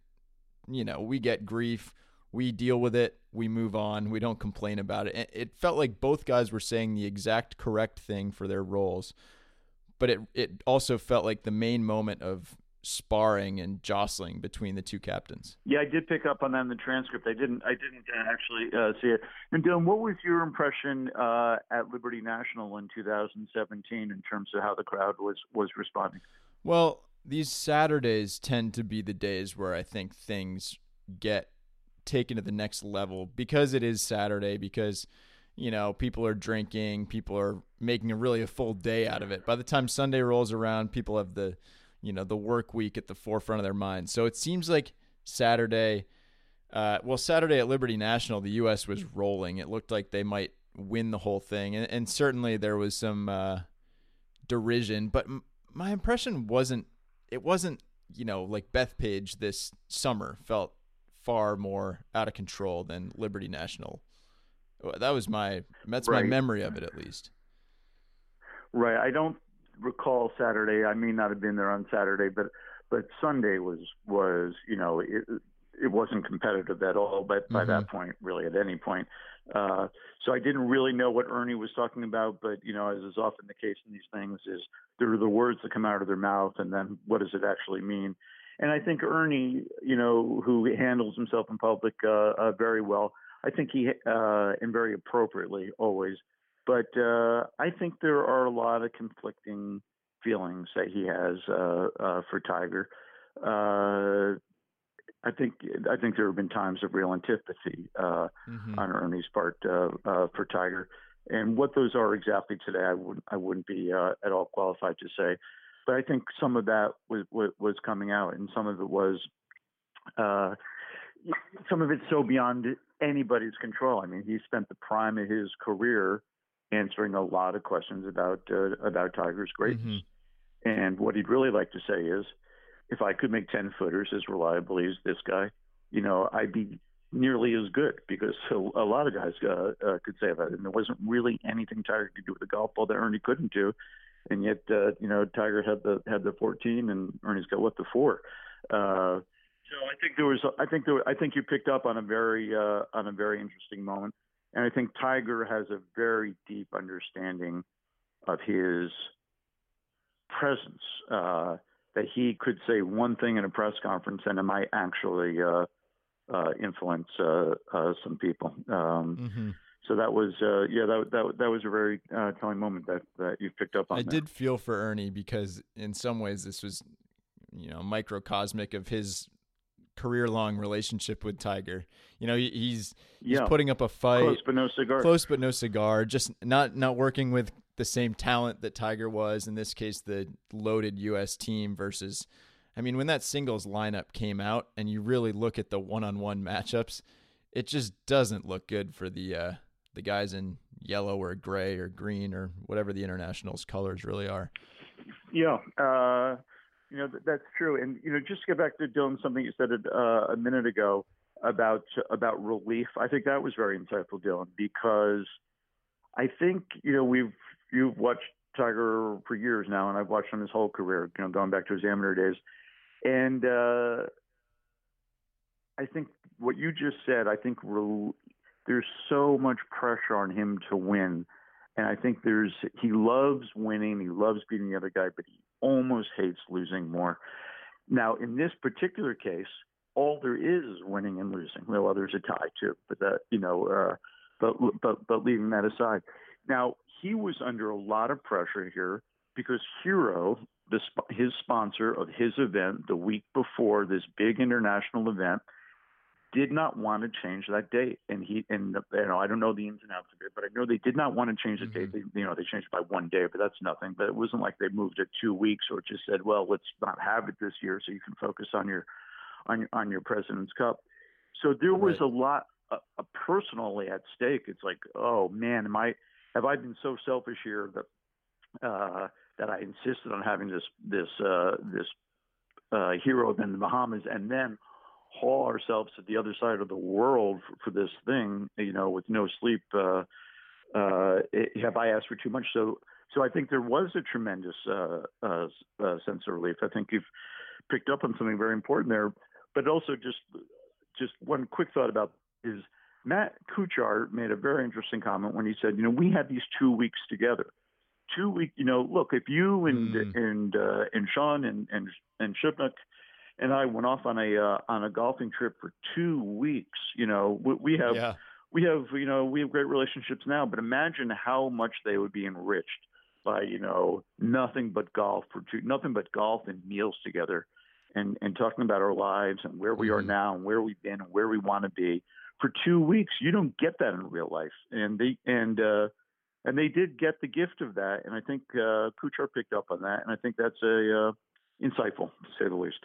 you know, we get grief. We deal with it. We move on. We don't complain about it. It felt like both guys were saying the exact correct thing for their roles, but it it also felt like the main moment of sparring and jostling between the two captains. Yeah, I did pick up on that in the transcript. I didn't. I didn't uh, actually uh, see it. And Dylan, what was your impression uh, at Liberty National in 2017 in terms of how the crowd was was responding? Well, these Saturdays tend to be the days where I think things get taken to the next level because it is Saturday because you know people are drinking people are making a really a full day out of it by the time sunday rolls around people have the you know the work week at the forefront of their minds. So it seems like Saturday, uh, well, Saturday at Liberty National, the U.S. was rolling. It looked like they might win the whole thing, and, and certainly there was some uh, derision. But m- my impression wasn't it wasn't you know like Bethpage this summer felt far more out of control than Liberty National. That was my that's right. my memory of it at least. Right. I don't recall Saturday. I may not have been there on Saturday, but but Sunday was was you know it it wasn't competitive at all. But by mm-hmm. that point, really at any point, uh, so I didn't really know what Ernie was talking about. But you know, as is often the case in these things, is there are the words that come out of their mouth, and then what does it actually mean? And I think Ernie, you know, who handles himself in public uh, uh, very well, I think he uh, and very appropriately always but uh, I think there are a lot of conflicting feelings that he has uh, uh, for Tiger. Uh, I think I think there have been times of real antipathy uh, mm-hmm. on Ernie's part uh, uh, for Tiger, and what those are exactly today, I wouldn't I wouldn't be uh, at all qualified to say. But I think some of that was was coming out, and some of it was uh, some of it's so beyond anybody's control. I mean, he spent the prime of his career answering a lot of questions about uh, about Tiger's greatness, mm-hmm. and what he'd really like to say is if I could make 10 footers as reliably as this guy, you know, I'd be nearly as good because a, a lot of guys uh, uh, could say that. And there wasn't really anything Tiger could do with the golf ball that Ernie couldn't do. And yet, uh, you know, Tiger had the had the 14, and Ernie's got what the four. Uh, so I think there was, I think there, I think you picked up on a very uh, on a very interesting moment, and I think Tiger has a very deep understanding of his presence. Uh, that he could say one thing in a press conference and it might actually uh, uh, influence uh, uh some people. Um, mm-hmm. So that was, uh, yeah, that, that that was a very uh, telling moment that that you picked up on. I did feel for Ernie because in some ways this was, you know, microcosmic of his career-long relationship with Tiger. You know, he's he's yeah. putting up a fight, close but no cigar, close but no cigar. Just not not working with the same talent that Tiger was. In this case, the loaded U.S. team versus. I mean, when that singles lineup came out, and you really look at the one-on-one matchups, it just doesn't look good for the uh, the guys in yellow or gray or green or whatever the internationals colors really are. Yeah, uh, you know that's true. And you know, just to get back to Dylan, something you said uh, a minute ago about about relief. I think that was very insightful, Dylan, because I think you know we've you've watched Tiger for years now, and I've watched him his whole career, you know, going back to his amateur days. And uh, I think what you just said, I think re- there's so much pressure on him to win. And I think there's he loves winning, he loves beating the other guy, but he almost hates losing more. Now, in this particular case, all there is is winning and losing. Well, there's a tie too, but that you know, uh, but but but leaving that aside, now he was under a lot of pressure here because Hero, the, his sponsor of his event the week before this big international event, did not want to change that date. And he and you know I don't know the ins and outs of it, but I know they did not want to change the mm-hmm. date. They, you know they changed it by one day, but that's nothing. But it wasn't like they moved it two weeks or just said, well, let's not have it this year so you can focus on your on your on your President's Cup. So there was a lot uh, uh, personally at stake. It's like, oh man, am I have I been so selfish here that uh, that I insisted on having this this uh, this uh, hero in the Bahamas and then haul ourselves to the other side of the world for, for this thing, you know, with no sleep. Uh, uh, have I asked for too much? So, so I think there was a tremendous uh, uh, uh, sense of relief. I think you've picked up on something very important there, but also just just one quick thought about is Matt Kuchar made a very interesting comment when he said, you know, we had these two weeks together. Two week, you know, look, if you and mm. and uh, and Sean and and and Shipnuck and I went off on a uh, on a golfing trip for two weeks, you know, we, we have yeah. we have you know we have great relationships now, but imagine how much they would be enriched by you know nothing but golf for two nothing but golf and meals together and and talking about our lives and where we are mm-hmm. now and where we've been and where we want to be for two weeks. You don't get that in real life, and they and uh, and they did get the gift of that, and I think uh, Kuchar picked up on that, and I think that's a uh, insightful to say the least.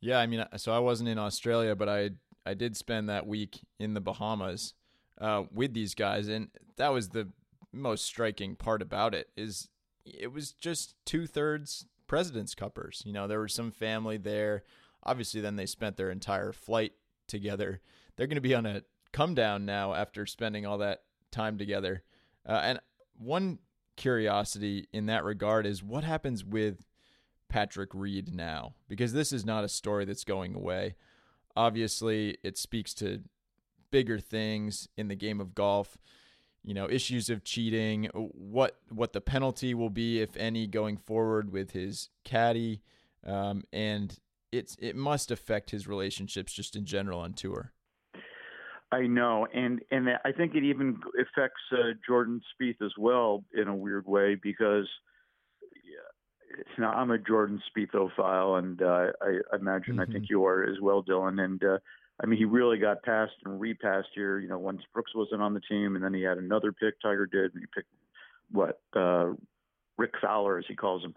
Yeah, I mean, so I wasn't in Australia, but I I did spend that week in the Bahamas uh, with these guys, and that was the most striking part about it. Is it was just two thirds Presidents Cuppers. You know, there was some family there. Obviously, then they spent their entire flight together they're going to be on a come down now after spending all that time together. Uh, and one curiosity in that regard is what happens with Patrick Reed now? Because this is not a story that's going away. Obviously, it speaks to bigger things in the game of golf. You know, issues of cheating, what what the penalty will be, if any, going forward with his caddy, um, and it's it must affect his relationships just in general on tour. I know, and and I think it even affects uh, Jordan Spieth as well in a weird way because you know I'm a Jordan Spiethophile, and uh, I, I imagine mm-hmm. I think mm-hmm. you are as well, Dylan. And uh, I mean, he really got passed and repassed here. You know, once Brooks wasn't on the team, and then he had another pick. Tiger did, and he picked what uh, Rick Fowler, as he calls him.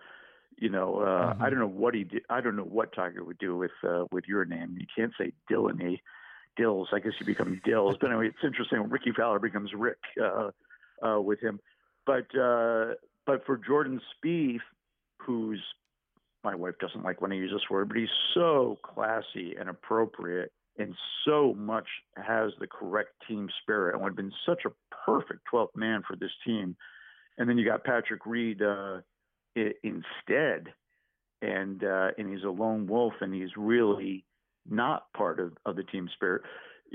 You know, uh, mm-hmm. I don't know what he did. I don't know what Tiger would do with uh, with your name. You can't say Dylan. Dills. I guess you become Dills. But anyway, it's interesting. Rickie Fowler becomes Rick uh, uh, with him. But uh, but for Jordan Spieth, who's my wife doesn't like when I use this word, but he's so classy and appropriate and so much has the correct team spirit and would have been such a perfect 12th man for this team. And then you got Patrick Reed uh, instead, and uh, and he's a lone wolf, and he's really not part of, of the team spirit.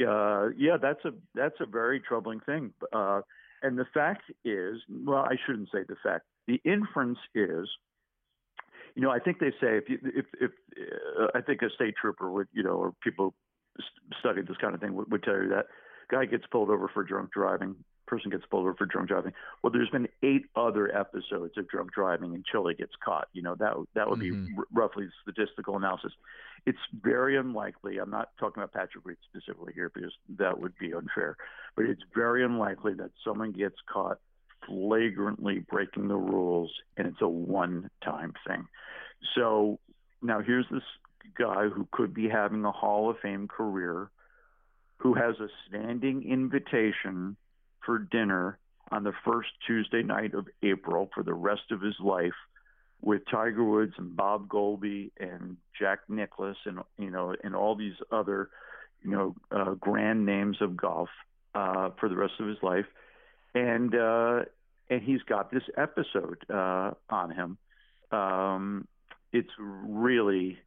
Uh, yeah, that's a that's a very troubling thing. Uh, and the fact is, well, I shouldn't say the fact. The inference is, you know, I think they say if you, if if uh, I think a state trooper would, you know, or people study this kind of thing would, would tell you that guy gets pulled over for drunk driving person gets pulled over for drunk driving. Well, there's been eight other episodes of drunk driving until he gets caught. You know that that would mm-hmm. be r- roughly statistical analysis. It's very unlikely. I'm not talking about Patrick Reed specifically here because that would be unfair, but it's very unlikely that someone gets caught flagrantly breaking the rules and it's a one-time thing. So now here's this guy who could be having a Hall of Fame career who has a standing invitation for dinner on the first Tuesday night of April for the rest of his life with Tiger Woods and Bob Goalby and Jack Nicklaus and you know and all these other you know uh, grand names of golf uh, for the rest of his life, and uh, and he's got this episode uh, on him. Um, it's really,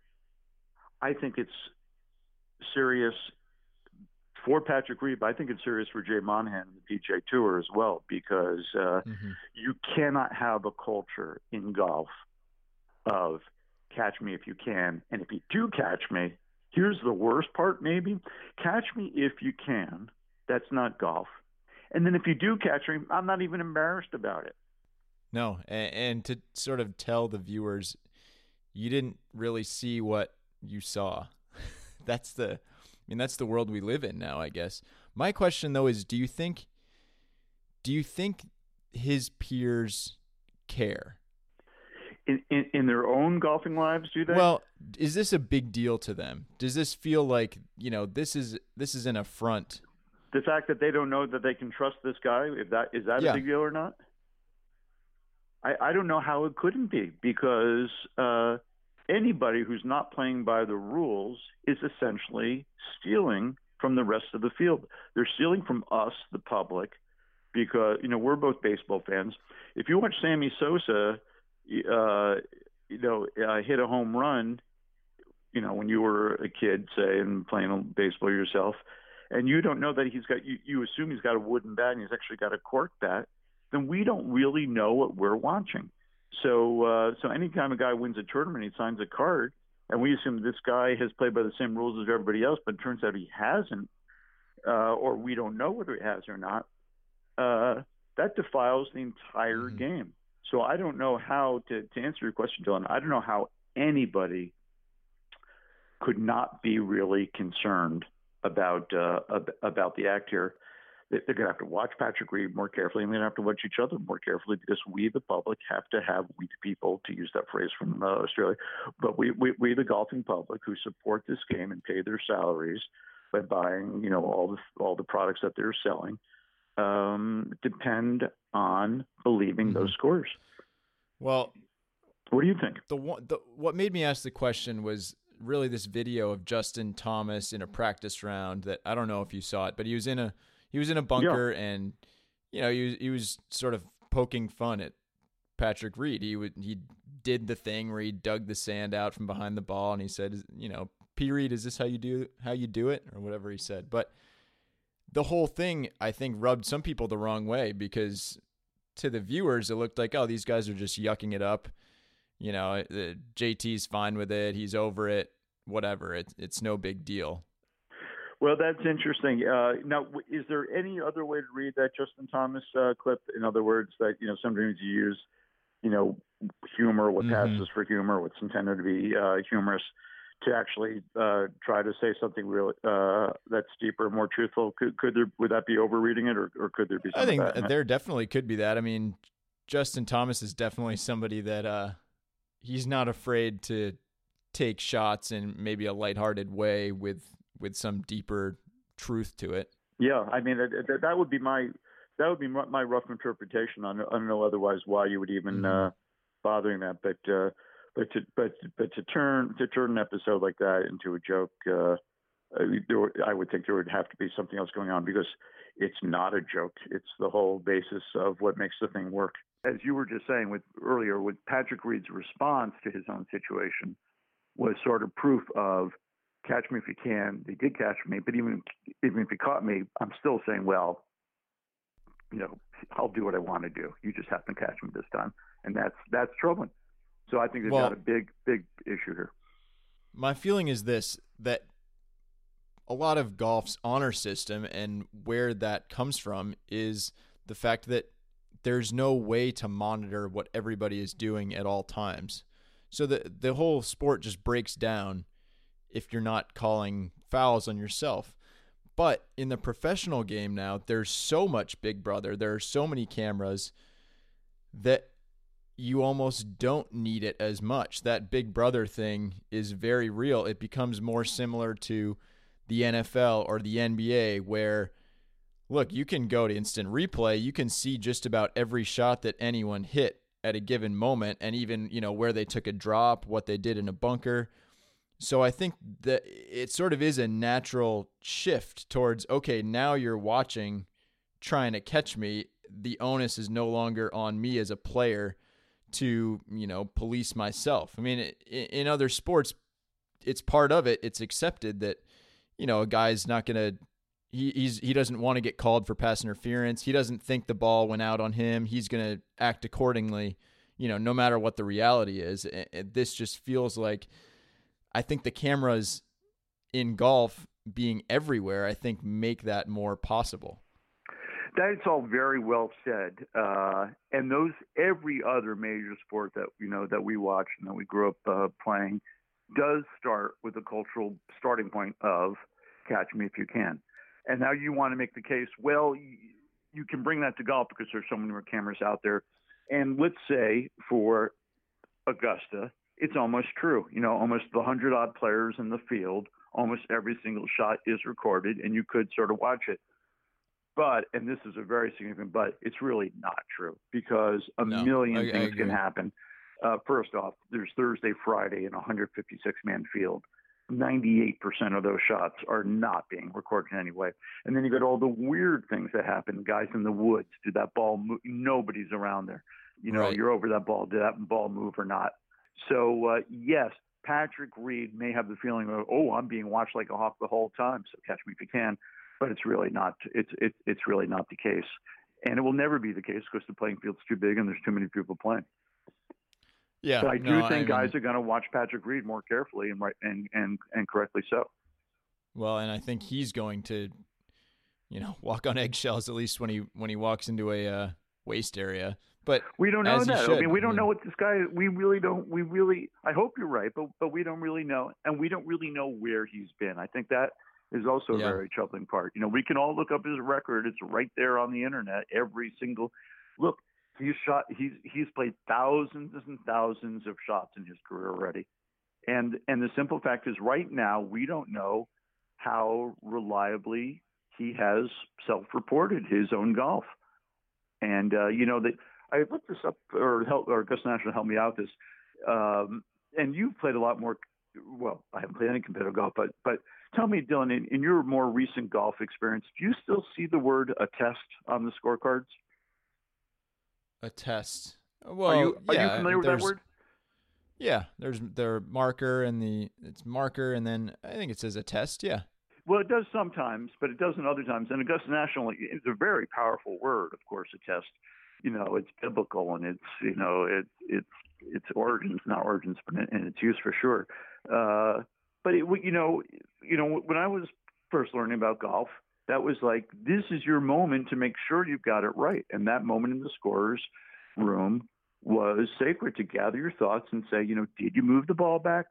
I think it's serious for Patrick Reed, I think it's serious for Jay Monahan and the PGA Tour as well because uh, mm-hmm. you cannot have a culture in golf of catch me if you can, and if you do catch me, here's the worst part maybe catch me if you can. That's not golf. And then if you do catch me, I'm not even embarrassed about it. No, and, and to sort of tell the viewers, you didn't really see what you saw. That's the I mean, that's the world we live in now, I guess. My question though is do you think do you think his peers care? In, in, in their own golfing lives, do they? Well, is this a big deal to them? Does this feel like, you know, this is this is an affront? The fact that they don't know that they can trust this guy, if that is that yeah. a big deal or not? I, I don't know how it couldn't be because uh, anybody who's not playing by the rules is essentially stealing from the rest of the field. They're stealing from us, the public, because you know we're both baseball fans. If you watch Sammy Sosa, uh, you know, uh, hit a home run, you know, when you were a kid, say, and playing baseball yourself, and you don't know that he's got, you, you assume he's got a wooden bat and he's actually got a cork bat, then we don't really know what we're watching. So, uh, so anytime a guy wins a tournament, he signs a card, and we assume this guy has played by the same rules as everybody else, but it turns out he hasn't, uh, or we don't know whether he has or not. Uh, that defiles the entire mm-hmm. game. So I don't know how to, to answer your question, Dylan. I don't know how anybody could not be really concerned about uh, about the act here they're going to have to watch Patrick Reed more carefully, and they're going to have to watch each other more carefully because we, the public, have to have we the people, to use that phrase from uh, Australia, but we, we, we, the golfing public who support this game and pay their salaries by buying, you know, all the all the products that they're selling, um, depend on believing mm-hmm. those scores. Well, what do you think? The one, the, what made me ask the question was really this video of Justin Thomas in a practice round that I don't know if you saw it, but he was in a he was in a bunker yeah. and you know he was, he was sort of poking fun at Patrick Reed. He would he did the thing where he dug the sand out from behind the ball and he said, you know, P Reed, is this how you do how you do it or whatever he said. But the whole thing I think rubbed some people the wrong way because to the viewers it looked like oh these guys are just yucking it up. You know, JT's fine with it. He's over it. Whatever. It, it's no big deal. Well, that's interesting. Uh, now, is there any other way to read that Justin Thomas uh, clip? In other words, that you know sometimes you use, you know, humor, what Mhm. passes for humor, what's intended to be uh, humorous, to actually uh, try to say something real uh, that's deeper, more truthful. Could, could there would that be overreading it, or, or could there be? I think in it? there definitely could be that. I mean, Justin Thomas is definitely somebody that uh, he's not afraid to take shots in maybe a lighthearted way with with some deeper truth to it. Yeah, I mean that, that- would be my that would be my, rough interpretation. I don't, I don't know otherwise why you would even Mhm. uh, bothering that, but uh, but to but but to turn to turn an episode like that into a joke, uh, uh, there, would- I would think there would have to be something else going on because it's not a joke. It's the whole basis of what makes the thing work. As you were just saying with earlier, with Patrick Reed's response to his own situation was sort of proof of catch me if you can. They did catch me, but even even if you caught me, I'm still saying, well, you know, I'll do what I want to do. You just have to catch me this time, and that's that's troubling. So I think they've Well- got a big big issue here. My feeling is this that a lot of golf's honor system and where that comes from is the fact that there's no way to monitor what everybody is doing at all times. So the the whole sport just breaks down if you're not calling fouls on yourself. But in the professional game now, there's so much Big Brother. There are so many cameras that you almost don't need it as much. That Big Brother thing is very real. It becomes more similar to the NFL or the NBA, where, look, you can go to instant replay. You can see just about every shot that anyone hit at a given moment, and even, you know, where they took a drop, what they did in a bunker. So I think that it sort of is a natural shift towards okay, now you're watching, trying to catch me. The onus is no longer on me as a player to you know police myself. I mean, in other sports, it's part of it. It's accepted that you know a guy's not gonna. He, he doesn't want to get called for pass interference. He doesn't think the ball went out on him. He's gonna act accordingly. You know, no matter what the reality is. A- a- This just feels like I think the cameras in golf being everywhere, I think make that more possible. That's all very well said. Uh, and those every other major sport that you know that we watch and that we grew up uh, playing does start with a cultural starting point of catch me if you can. And now you want to make the case. Well, you, you can bring that to golf because there's so many more cameras out there. And let's say for Augusta, it's almost true. You know, almost the hundred odd players in the field, almost every single shot is recorded, and you could sort of watch it. But, and this is a very significant but, it's really not true because a No, million I- I things can happen. Uh, first off, there's Thursday, Friday in a 156 man field. 98% of those shots are not being recorded anyway. And then you got all the weird things that happen. Guys in the woods, did that ball move? Nobody's around there. You know, Right. you're over that ball. Did that ball move or not? So, uh, yes, Patrick Reed may have the feeling of, oh, I'm being watched like a hawk the whole time, so catch me if you can. But it's really not. It's it's it's really not the case, and it will never be the case because the playing field's too big and there's too many people playing. Yeah, But I do no, think mean- guys are going to watch Patrick Reed more carefully and right and and and correctly so. Well, and I think he's going to, you know, walk on eggshells at least when he when he walks into a uh, waste area. But We don't know that. I mean, we don't I know what this guy. We really don't. We really. I hope you're right, but but we don't really know, and we don't really know where he's been. I think that is also Yeah. a very troubling part. You know, we can all look up his record. It's right there on the internet. Every single look. He's shot. He's he's played thousands and thousands of shots in his career already, and and the simple fact is, right now we don't know how reliably he has self-reported his own golf. And uh, you know that I looked this up, or help, or Augusta National helped me out this. Um, and you've played a lot more. Well, I haven't played any competitive golf, but but tell me, Dylan, in, in your more recent golf experience, do you still see the word "attest" on the scorecards? A test. Well, are you are yeah, you familiar with that word? Yeah, there's their marker and the it's marker and then I think it says attest. Yeah. Well, it does sometimes, but it doesn't other times. And Augusta National is a very powerful word, of course. Attest, you know, it's biblical and it's you know it it's its origins, not origins, but in, in its use for sure. Uh, but it, you know, you know, when I was first learning about golf, that was like this is your moment to make sure you've got it right. And that moment in the scorer's room was sacred to gather your thoughts and say, you know, did you move the ball back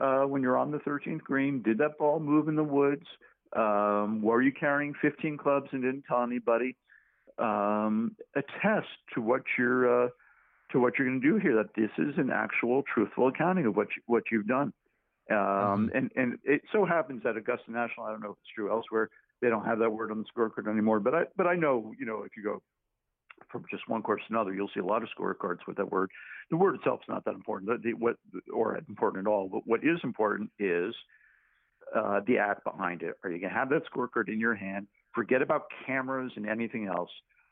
uh, when you're on the 13th green? Did that ball move in the woods? Um, were you carrying 15 clubs and didn't tell anybody? Um, attest to what you're uh, to what you're going to do here. That this is an actual, truthful accounting of what you, what you've done. Um, mm-hmm. And and it so happens that Augusta National, I don't know if it's true elsewhere, they don't have that word on the scorecard anymore. But I but I know you know if you go from just one course to another, you'll see a lot of scorecards with that word. The word itself is not that important, the, what or important at all. But what is important is uh, the act behind it. Are you going to have that scorecard in your hand? Forget about cameras and anything else.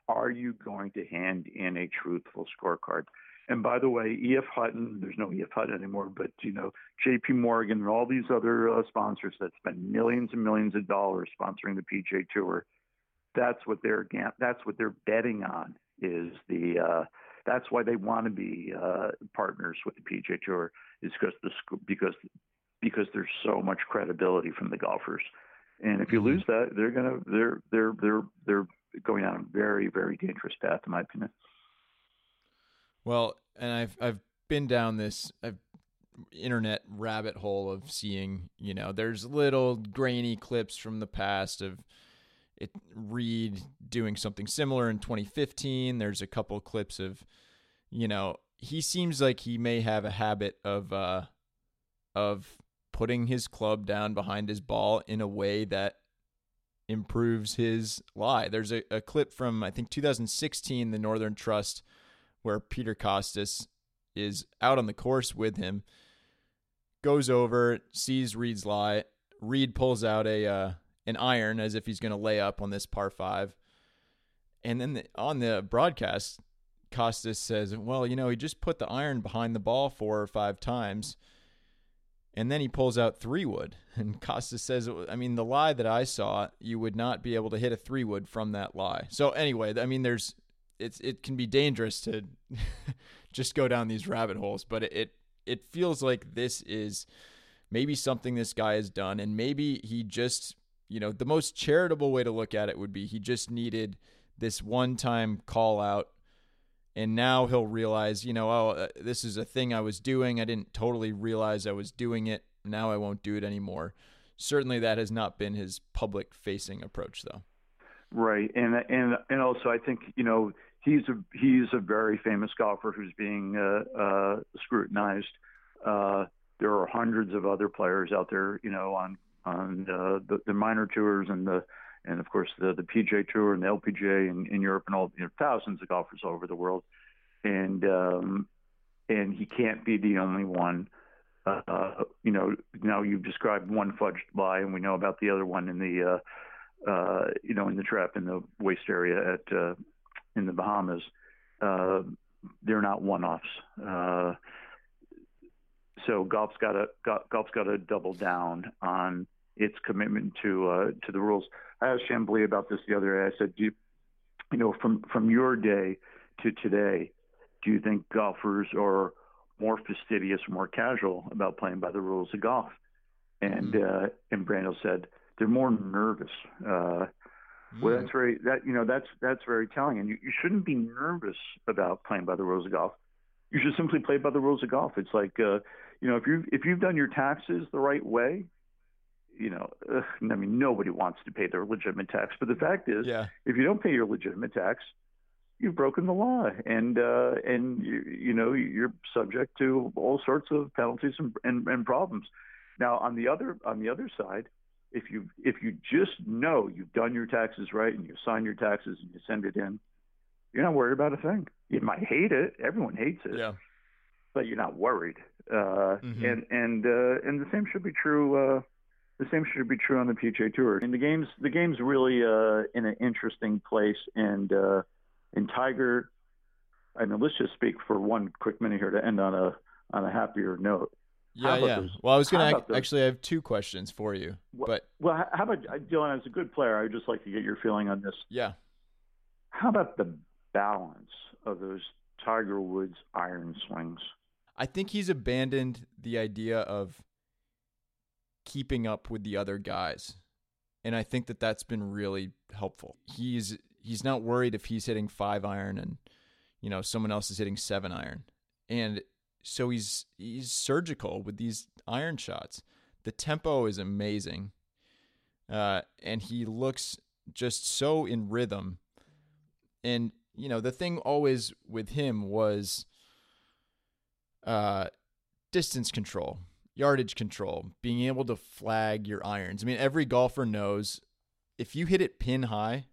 Are you going to hand in a truthful scorecard? And by the way, EF Hutton, there's no EF Hutton anymore, but you know, JP Morgan and all these other uh, sponsors that spend millions and millions of dollars sponsoring the PGA Tour. That's what they're that's what they're betting on is the uh, that's why they want to be uh, partners with the PGA Tour is because the because because there's so much credibility from the golfers. And if you mm-hmm. lose that, they're gonna they're they're they're they're going down a very very dangerous path, in my opinion. Well, and I've I've been down this I've, internet rabbit hole of seeing you know there's little grainy clips from the past of it Reed doing something similar in 2015. There's a couple clips of you know he seems like he may have a habit of uh of putting his club down behind his ball in a way that improves his lie. There's a, a clip from I think 2016, the Northern Trust where Peter Kostis is out on the course with him, goes over, sees Reed's lie. Reed pulls out a uh, an iron as if he's going to lay up on this par five, and then the, on the broadcast, Kostis says, "Well, you know, he just put the iron behind the ball four or five times." And then he pulls out three wood. And Kostis says, I mean, the lie that I saw, you would not be able to hit a three wood from that lie. So, anyway, I mean, there's it's it can be dangerous to just go down these rabbit holes, but it, it it feels like this is maybe something this guy has done, and maybe he just you know the most charitable way to look at it would be he just needed this one time call out and now he'll realize you know oh uh, this is a thing i was doing. I didn't totally realize i was doing it. Now i won't do it anymore. Certainly that has not been his public facing approach though. Right. And and and also i think you know he's a he's a very famous golfer who's being uh, uh, scrutinized. Uh, there are hundreds of other players out there, you know, on on the, the minor tours and the and of course the the PGA Tour and the LPGA in, in Europe and all you know, thousands of golfers all over the world, and um, and he can't be the only one. Uh, you know, now you've described one fudged lie, and we know about the other one in the uh, uh, you know in the trap in the waste area at in the Bahamas, uh, they're not one-offs. Uh, so golf's got to golf's got to double down on its commitment to uh, to the rules. I asked Chamblee about this the other day. I said, do you, you know, from from your day to today, do you think golfers are more fastidious, more casual about playing by the rules of golf? And mm-hmm. uh, and Brandel said they're more nervous. Uh, well, that's very that you know that's that's very telling, and you, you shouldn't be nervous about playing by the rules of golf. You should simply play by the rules of golf. It's like uh, you know if you if you've done your taxes the right way, you know, I mean nobody wants to pay their legitimate tax, but the fact is, yeah. if you don't pay your legitimate tax, you've broken the law, and uh, and you, you know you're subject to all sorts of penalties and, and, and problems. Now on the other on the other side if you if you just know you've done your taxes right and you sign your taxes and you send it in, you're not worried about a thing. You might hate it. Everyone hates it. Yeah. But you're not worried. Uh, mm-hmm. And and uh, and the same should be true. Uh, the same should be true on the PGA Tour. And the game's the game's really uh, in an interesting place. And uh, and Tiger, I mean, let's just speak for one quick minute here to end on a on a happier note. Yeah, yeah. Those, well, I was going to actually I have two questions for you. Well, but well, how about uh, Dylan? As a good player, I would just like to get your feeling on this. Yeah. How about the balance of those Tiger Woods iron swings? I think he's abandoned the idea of keeping up with the other guys. and I think that that's been really helpful. He's he's not worried if he's hitting five iron and you know someone else is hitting seven iron, and so he's he's surgical with these iron shots. The tempo is amazing, uh, and he looks just so in rhythm. And you know the thing always with him was uh, distance control yardage control, being able to flag your irons. I mean, every golfer knows if you hit it pin high,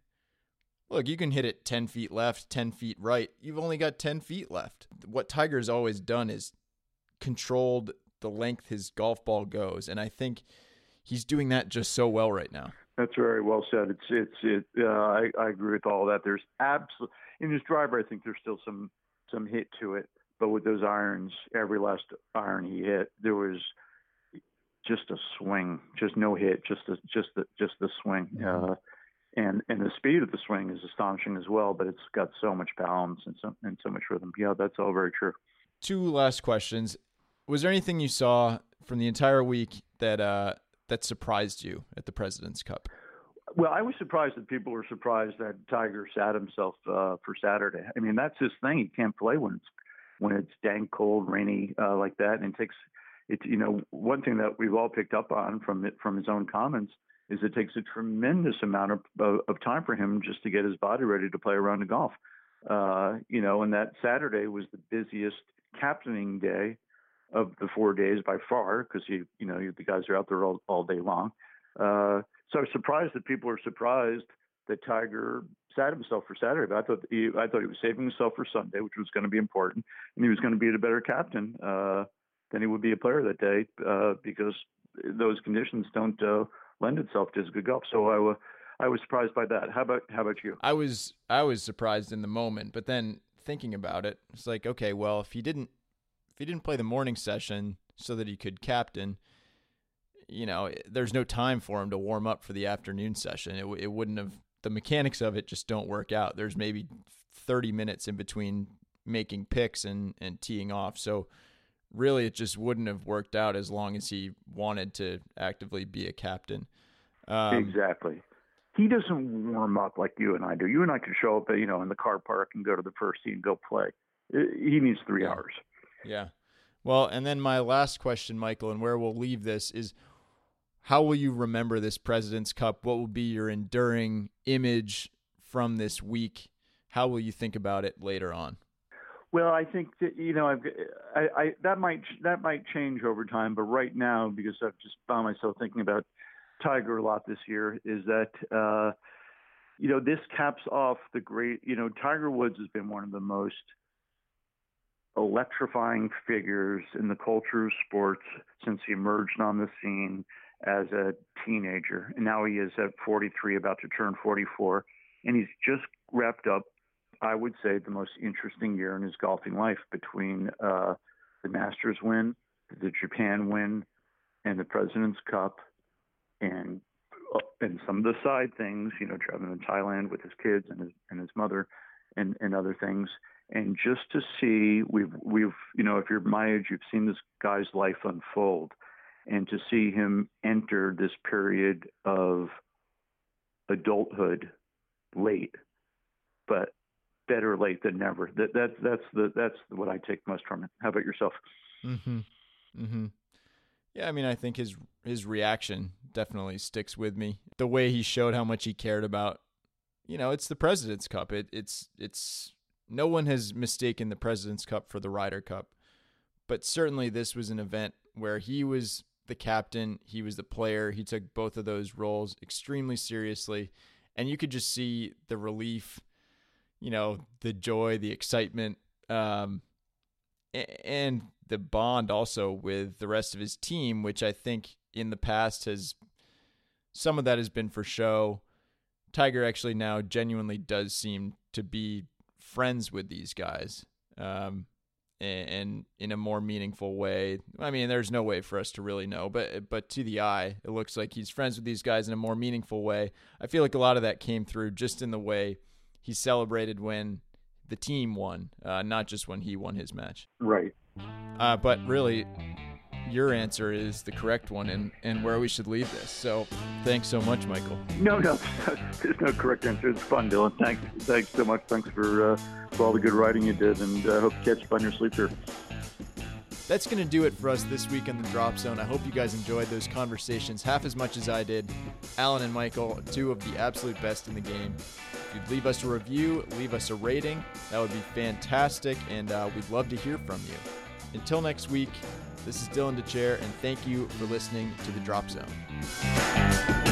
look, you can hit it 10 feet left, 10 feet right. You've only got 10 feet left. What Tiger's always done is controlled the length his golf ball goes. And I think he's doing that just so well right now. That's very well said. It's it's it. Uh, I I agree with all that. There's absolutely in his driver. I think there's still some some hit to it. But with those irons, every last iron he hit, there was just a swing, just no hit, just a, just the just the swing. Mm-hmm. Uh, and and the speed of the swing is astonishing as well. But it's got so much balance and so and so much rhythm. Yeah, that's all very true. Two last questions. Was there anything you saw from the entire week that uh, that surprised you at the President's Cup? Well, I was surprised that people were surprised that Tiger sat himself uh, for Saturday. I mean, that's his thing. He can't play when it's when it's dank, cold, rainy uh, like that, and it takes it. You know, one thing that we've all picked up on from it from his own comments is it takes a tremendous amount of of time for him just to get his body ready to play around the golf. Uh, you know, and that Saturday was the busiest captaining day of the four days by far because you you know the guys are out there all, all day long. Uh, so I was surprised that people are surprised that Tiger sat himself for Saturday, but I thought he, I thought he was saving himself for Sunday, which was going to be important, and he was going to be a better captain uh, than he would be a player that day uh, because those conditions don't uh, lend itself to as good golf. So I, I was surprised by that. How about how about you? I was I was surprised in the moment, but then thinking about it, it's like okay, well if he didn't if he didn't play the morning session so that he could captain you know, eh, there's no time for him to warm up for the afternoon session. It, it wouldn't have the mechanics of it just don't work out. There's maybe 30 minutes in between making picks and and teeing off. So really it just wouldn't have worked out as long as he wanted to actively be a captain. Um, exactly. He doesn't warm up like you and I do. You and I can show up, you know, in the car park and go to the first tee and go play. He needs three yeah. hours. Yeah. Well, and then my last question, Michael, and where we'll leave this is how will you remember this President's Cup? What will be your enduring image from this week? How will you think about it later on? Well, I think that you know, I've, I, I that might that might change over time, but right now, because I've just found myself thinking about Tiger a lot this year, is that uh, you know this caps off the great. You know, Tiger Woods has been one of the most electrifying figures in the culture of sports since he emerged on the scene as a teenager. And now he is at 43, about to turn 44. And he's just wrapped up, I would say, the most interesting year in his golfing life between uh, the Masters win, the Japan win, and the President's Cup, and uh, and some of the side things, you know, traveling to Thailand with his kids and his and his mother, and and other things. And just to see, we've we've you know, if you're my age, you've seen this guy's life unfold and to see him enter this period of adulthood late, but better late than never. That that that's the that's what I take most from it. How about yourself? Mm-hmm. Mm-hmm. Yeah, I mean, I think his his reaction definitely sticks with me. The way he showed how much he cared about, you know, it's the President's Cup. It it's it's no one has mistaken the President's Cup for the Ryder Cup, but certainly this was an event where he was the captain, he was the player. He took both of those roles extremely seriously. And you could just see the relief, you know, the joy, the excitement, um, and the bond also with the rest of his team, which I think in the past has some of that has been for show. Tiger actually now genuinely does seem to be friends with these guys. Um, and in a more meaningful way. I mean, there's no way for us to really know, but but to the eye, it looks like he's friends with these guys in a more meaningful way. I feel like a lot of that came through just in the way he celebrated when the team won, uh, not just when he won his match. Right. Uh, but really, your answer is the correct one and, and where we should leave this. So thanks so much, Michael. No, no, there's no correct answer. It's fun, Dylan. Thanks, thanks so much. Thanks for uh, for all the good writing you did, and I uh, hope to catch up on your sleep here. That's going to do it for us this week in the Drop Zone. I hope you guys enjoyed those conversations half as much as I did. Alan and Michael, two of the absolute best in the game. If you'd leave us a review, leave us a rating, that would be fantastic, and uh, we'd love to hear from you. Until next week, this is Dylan Dethier, and thank you for listening to the Drop Zone.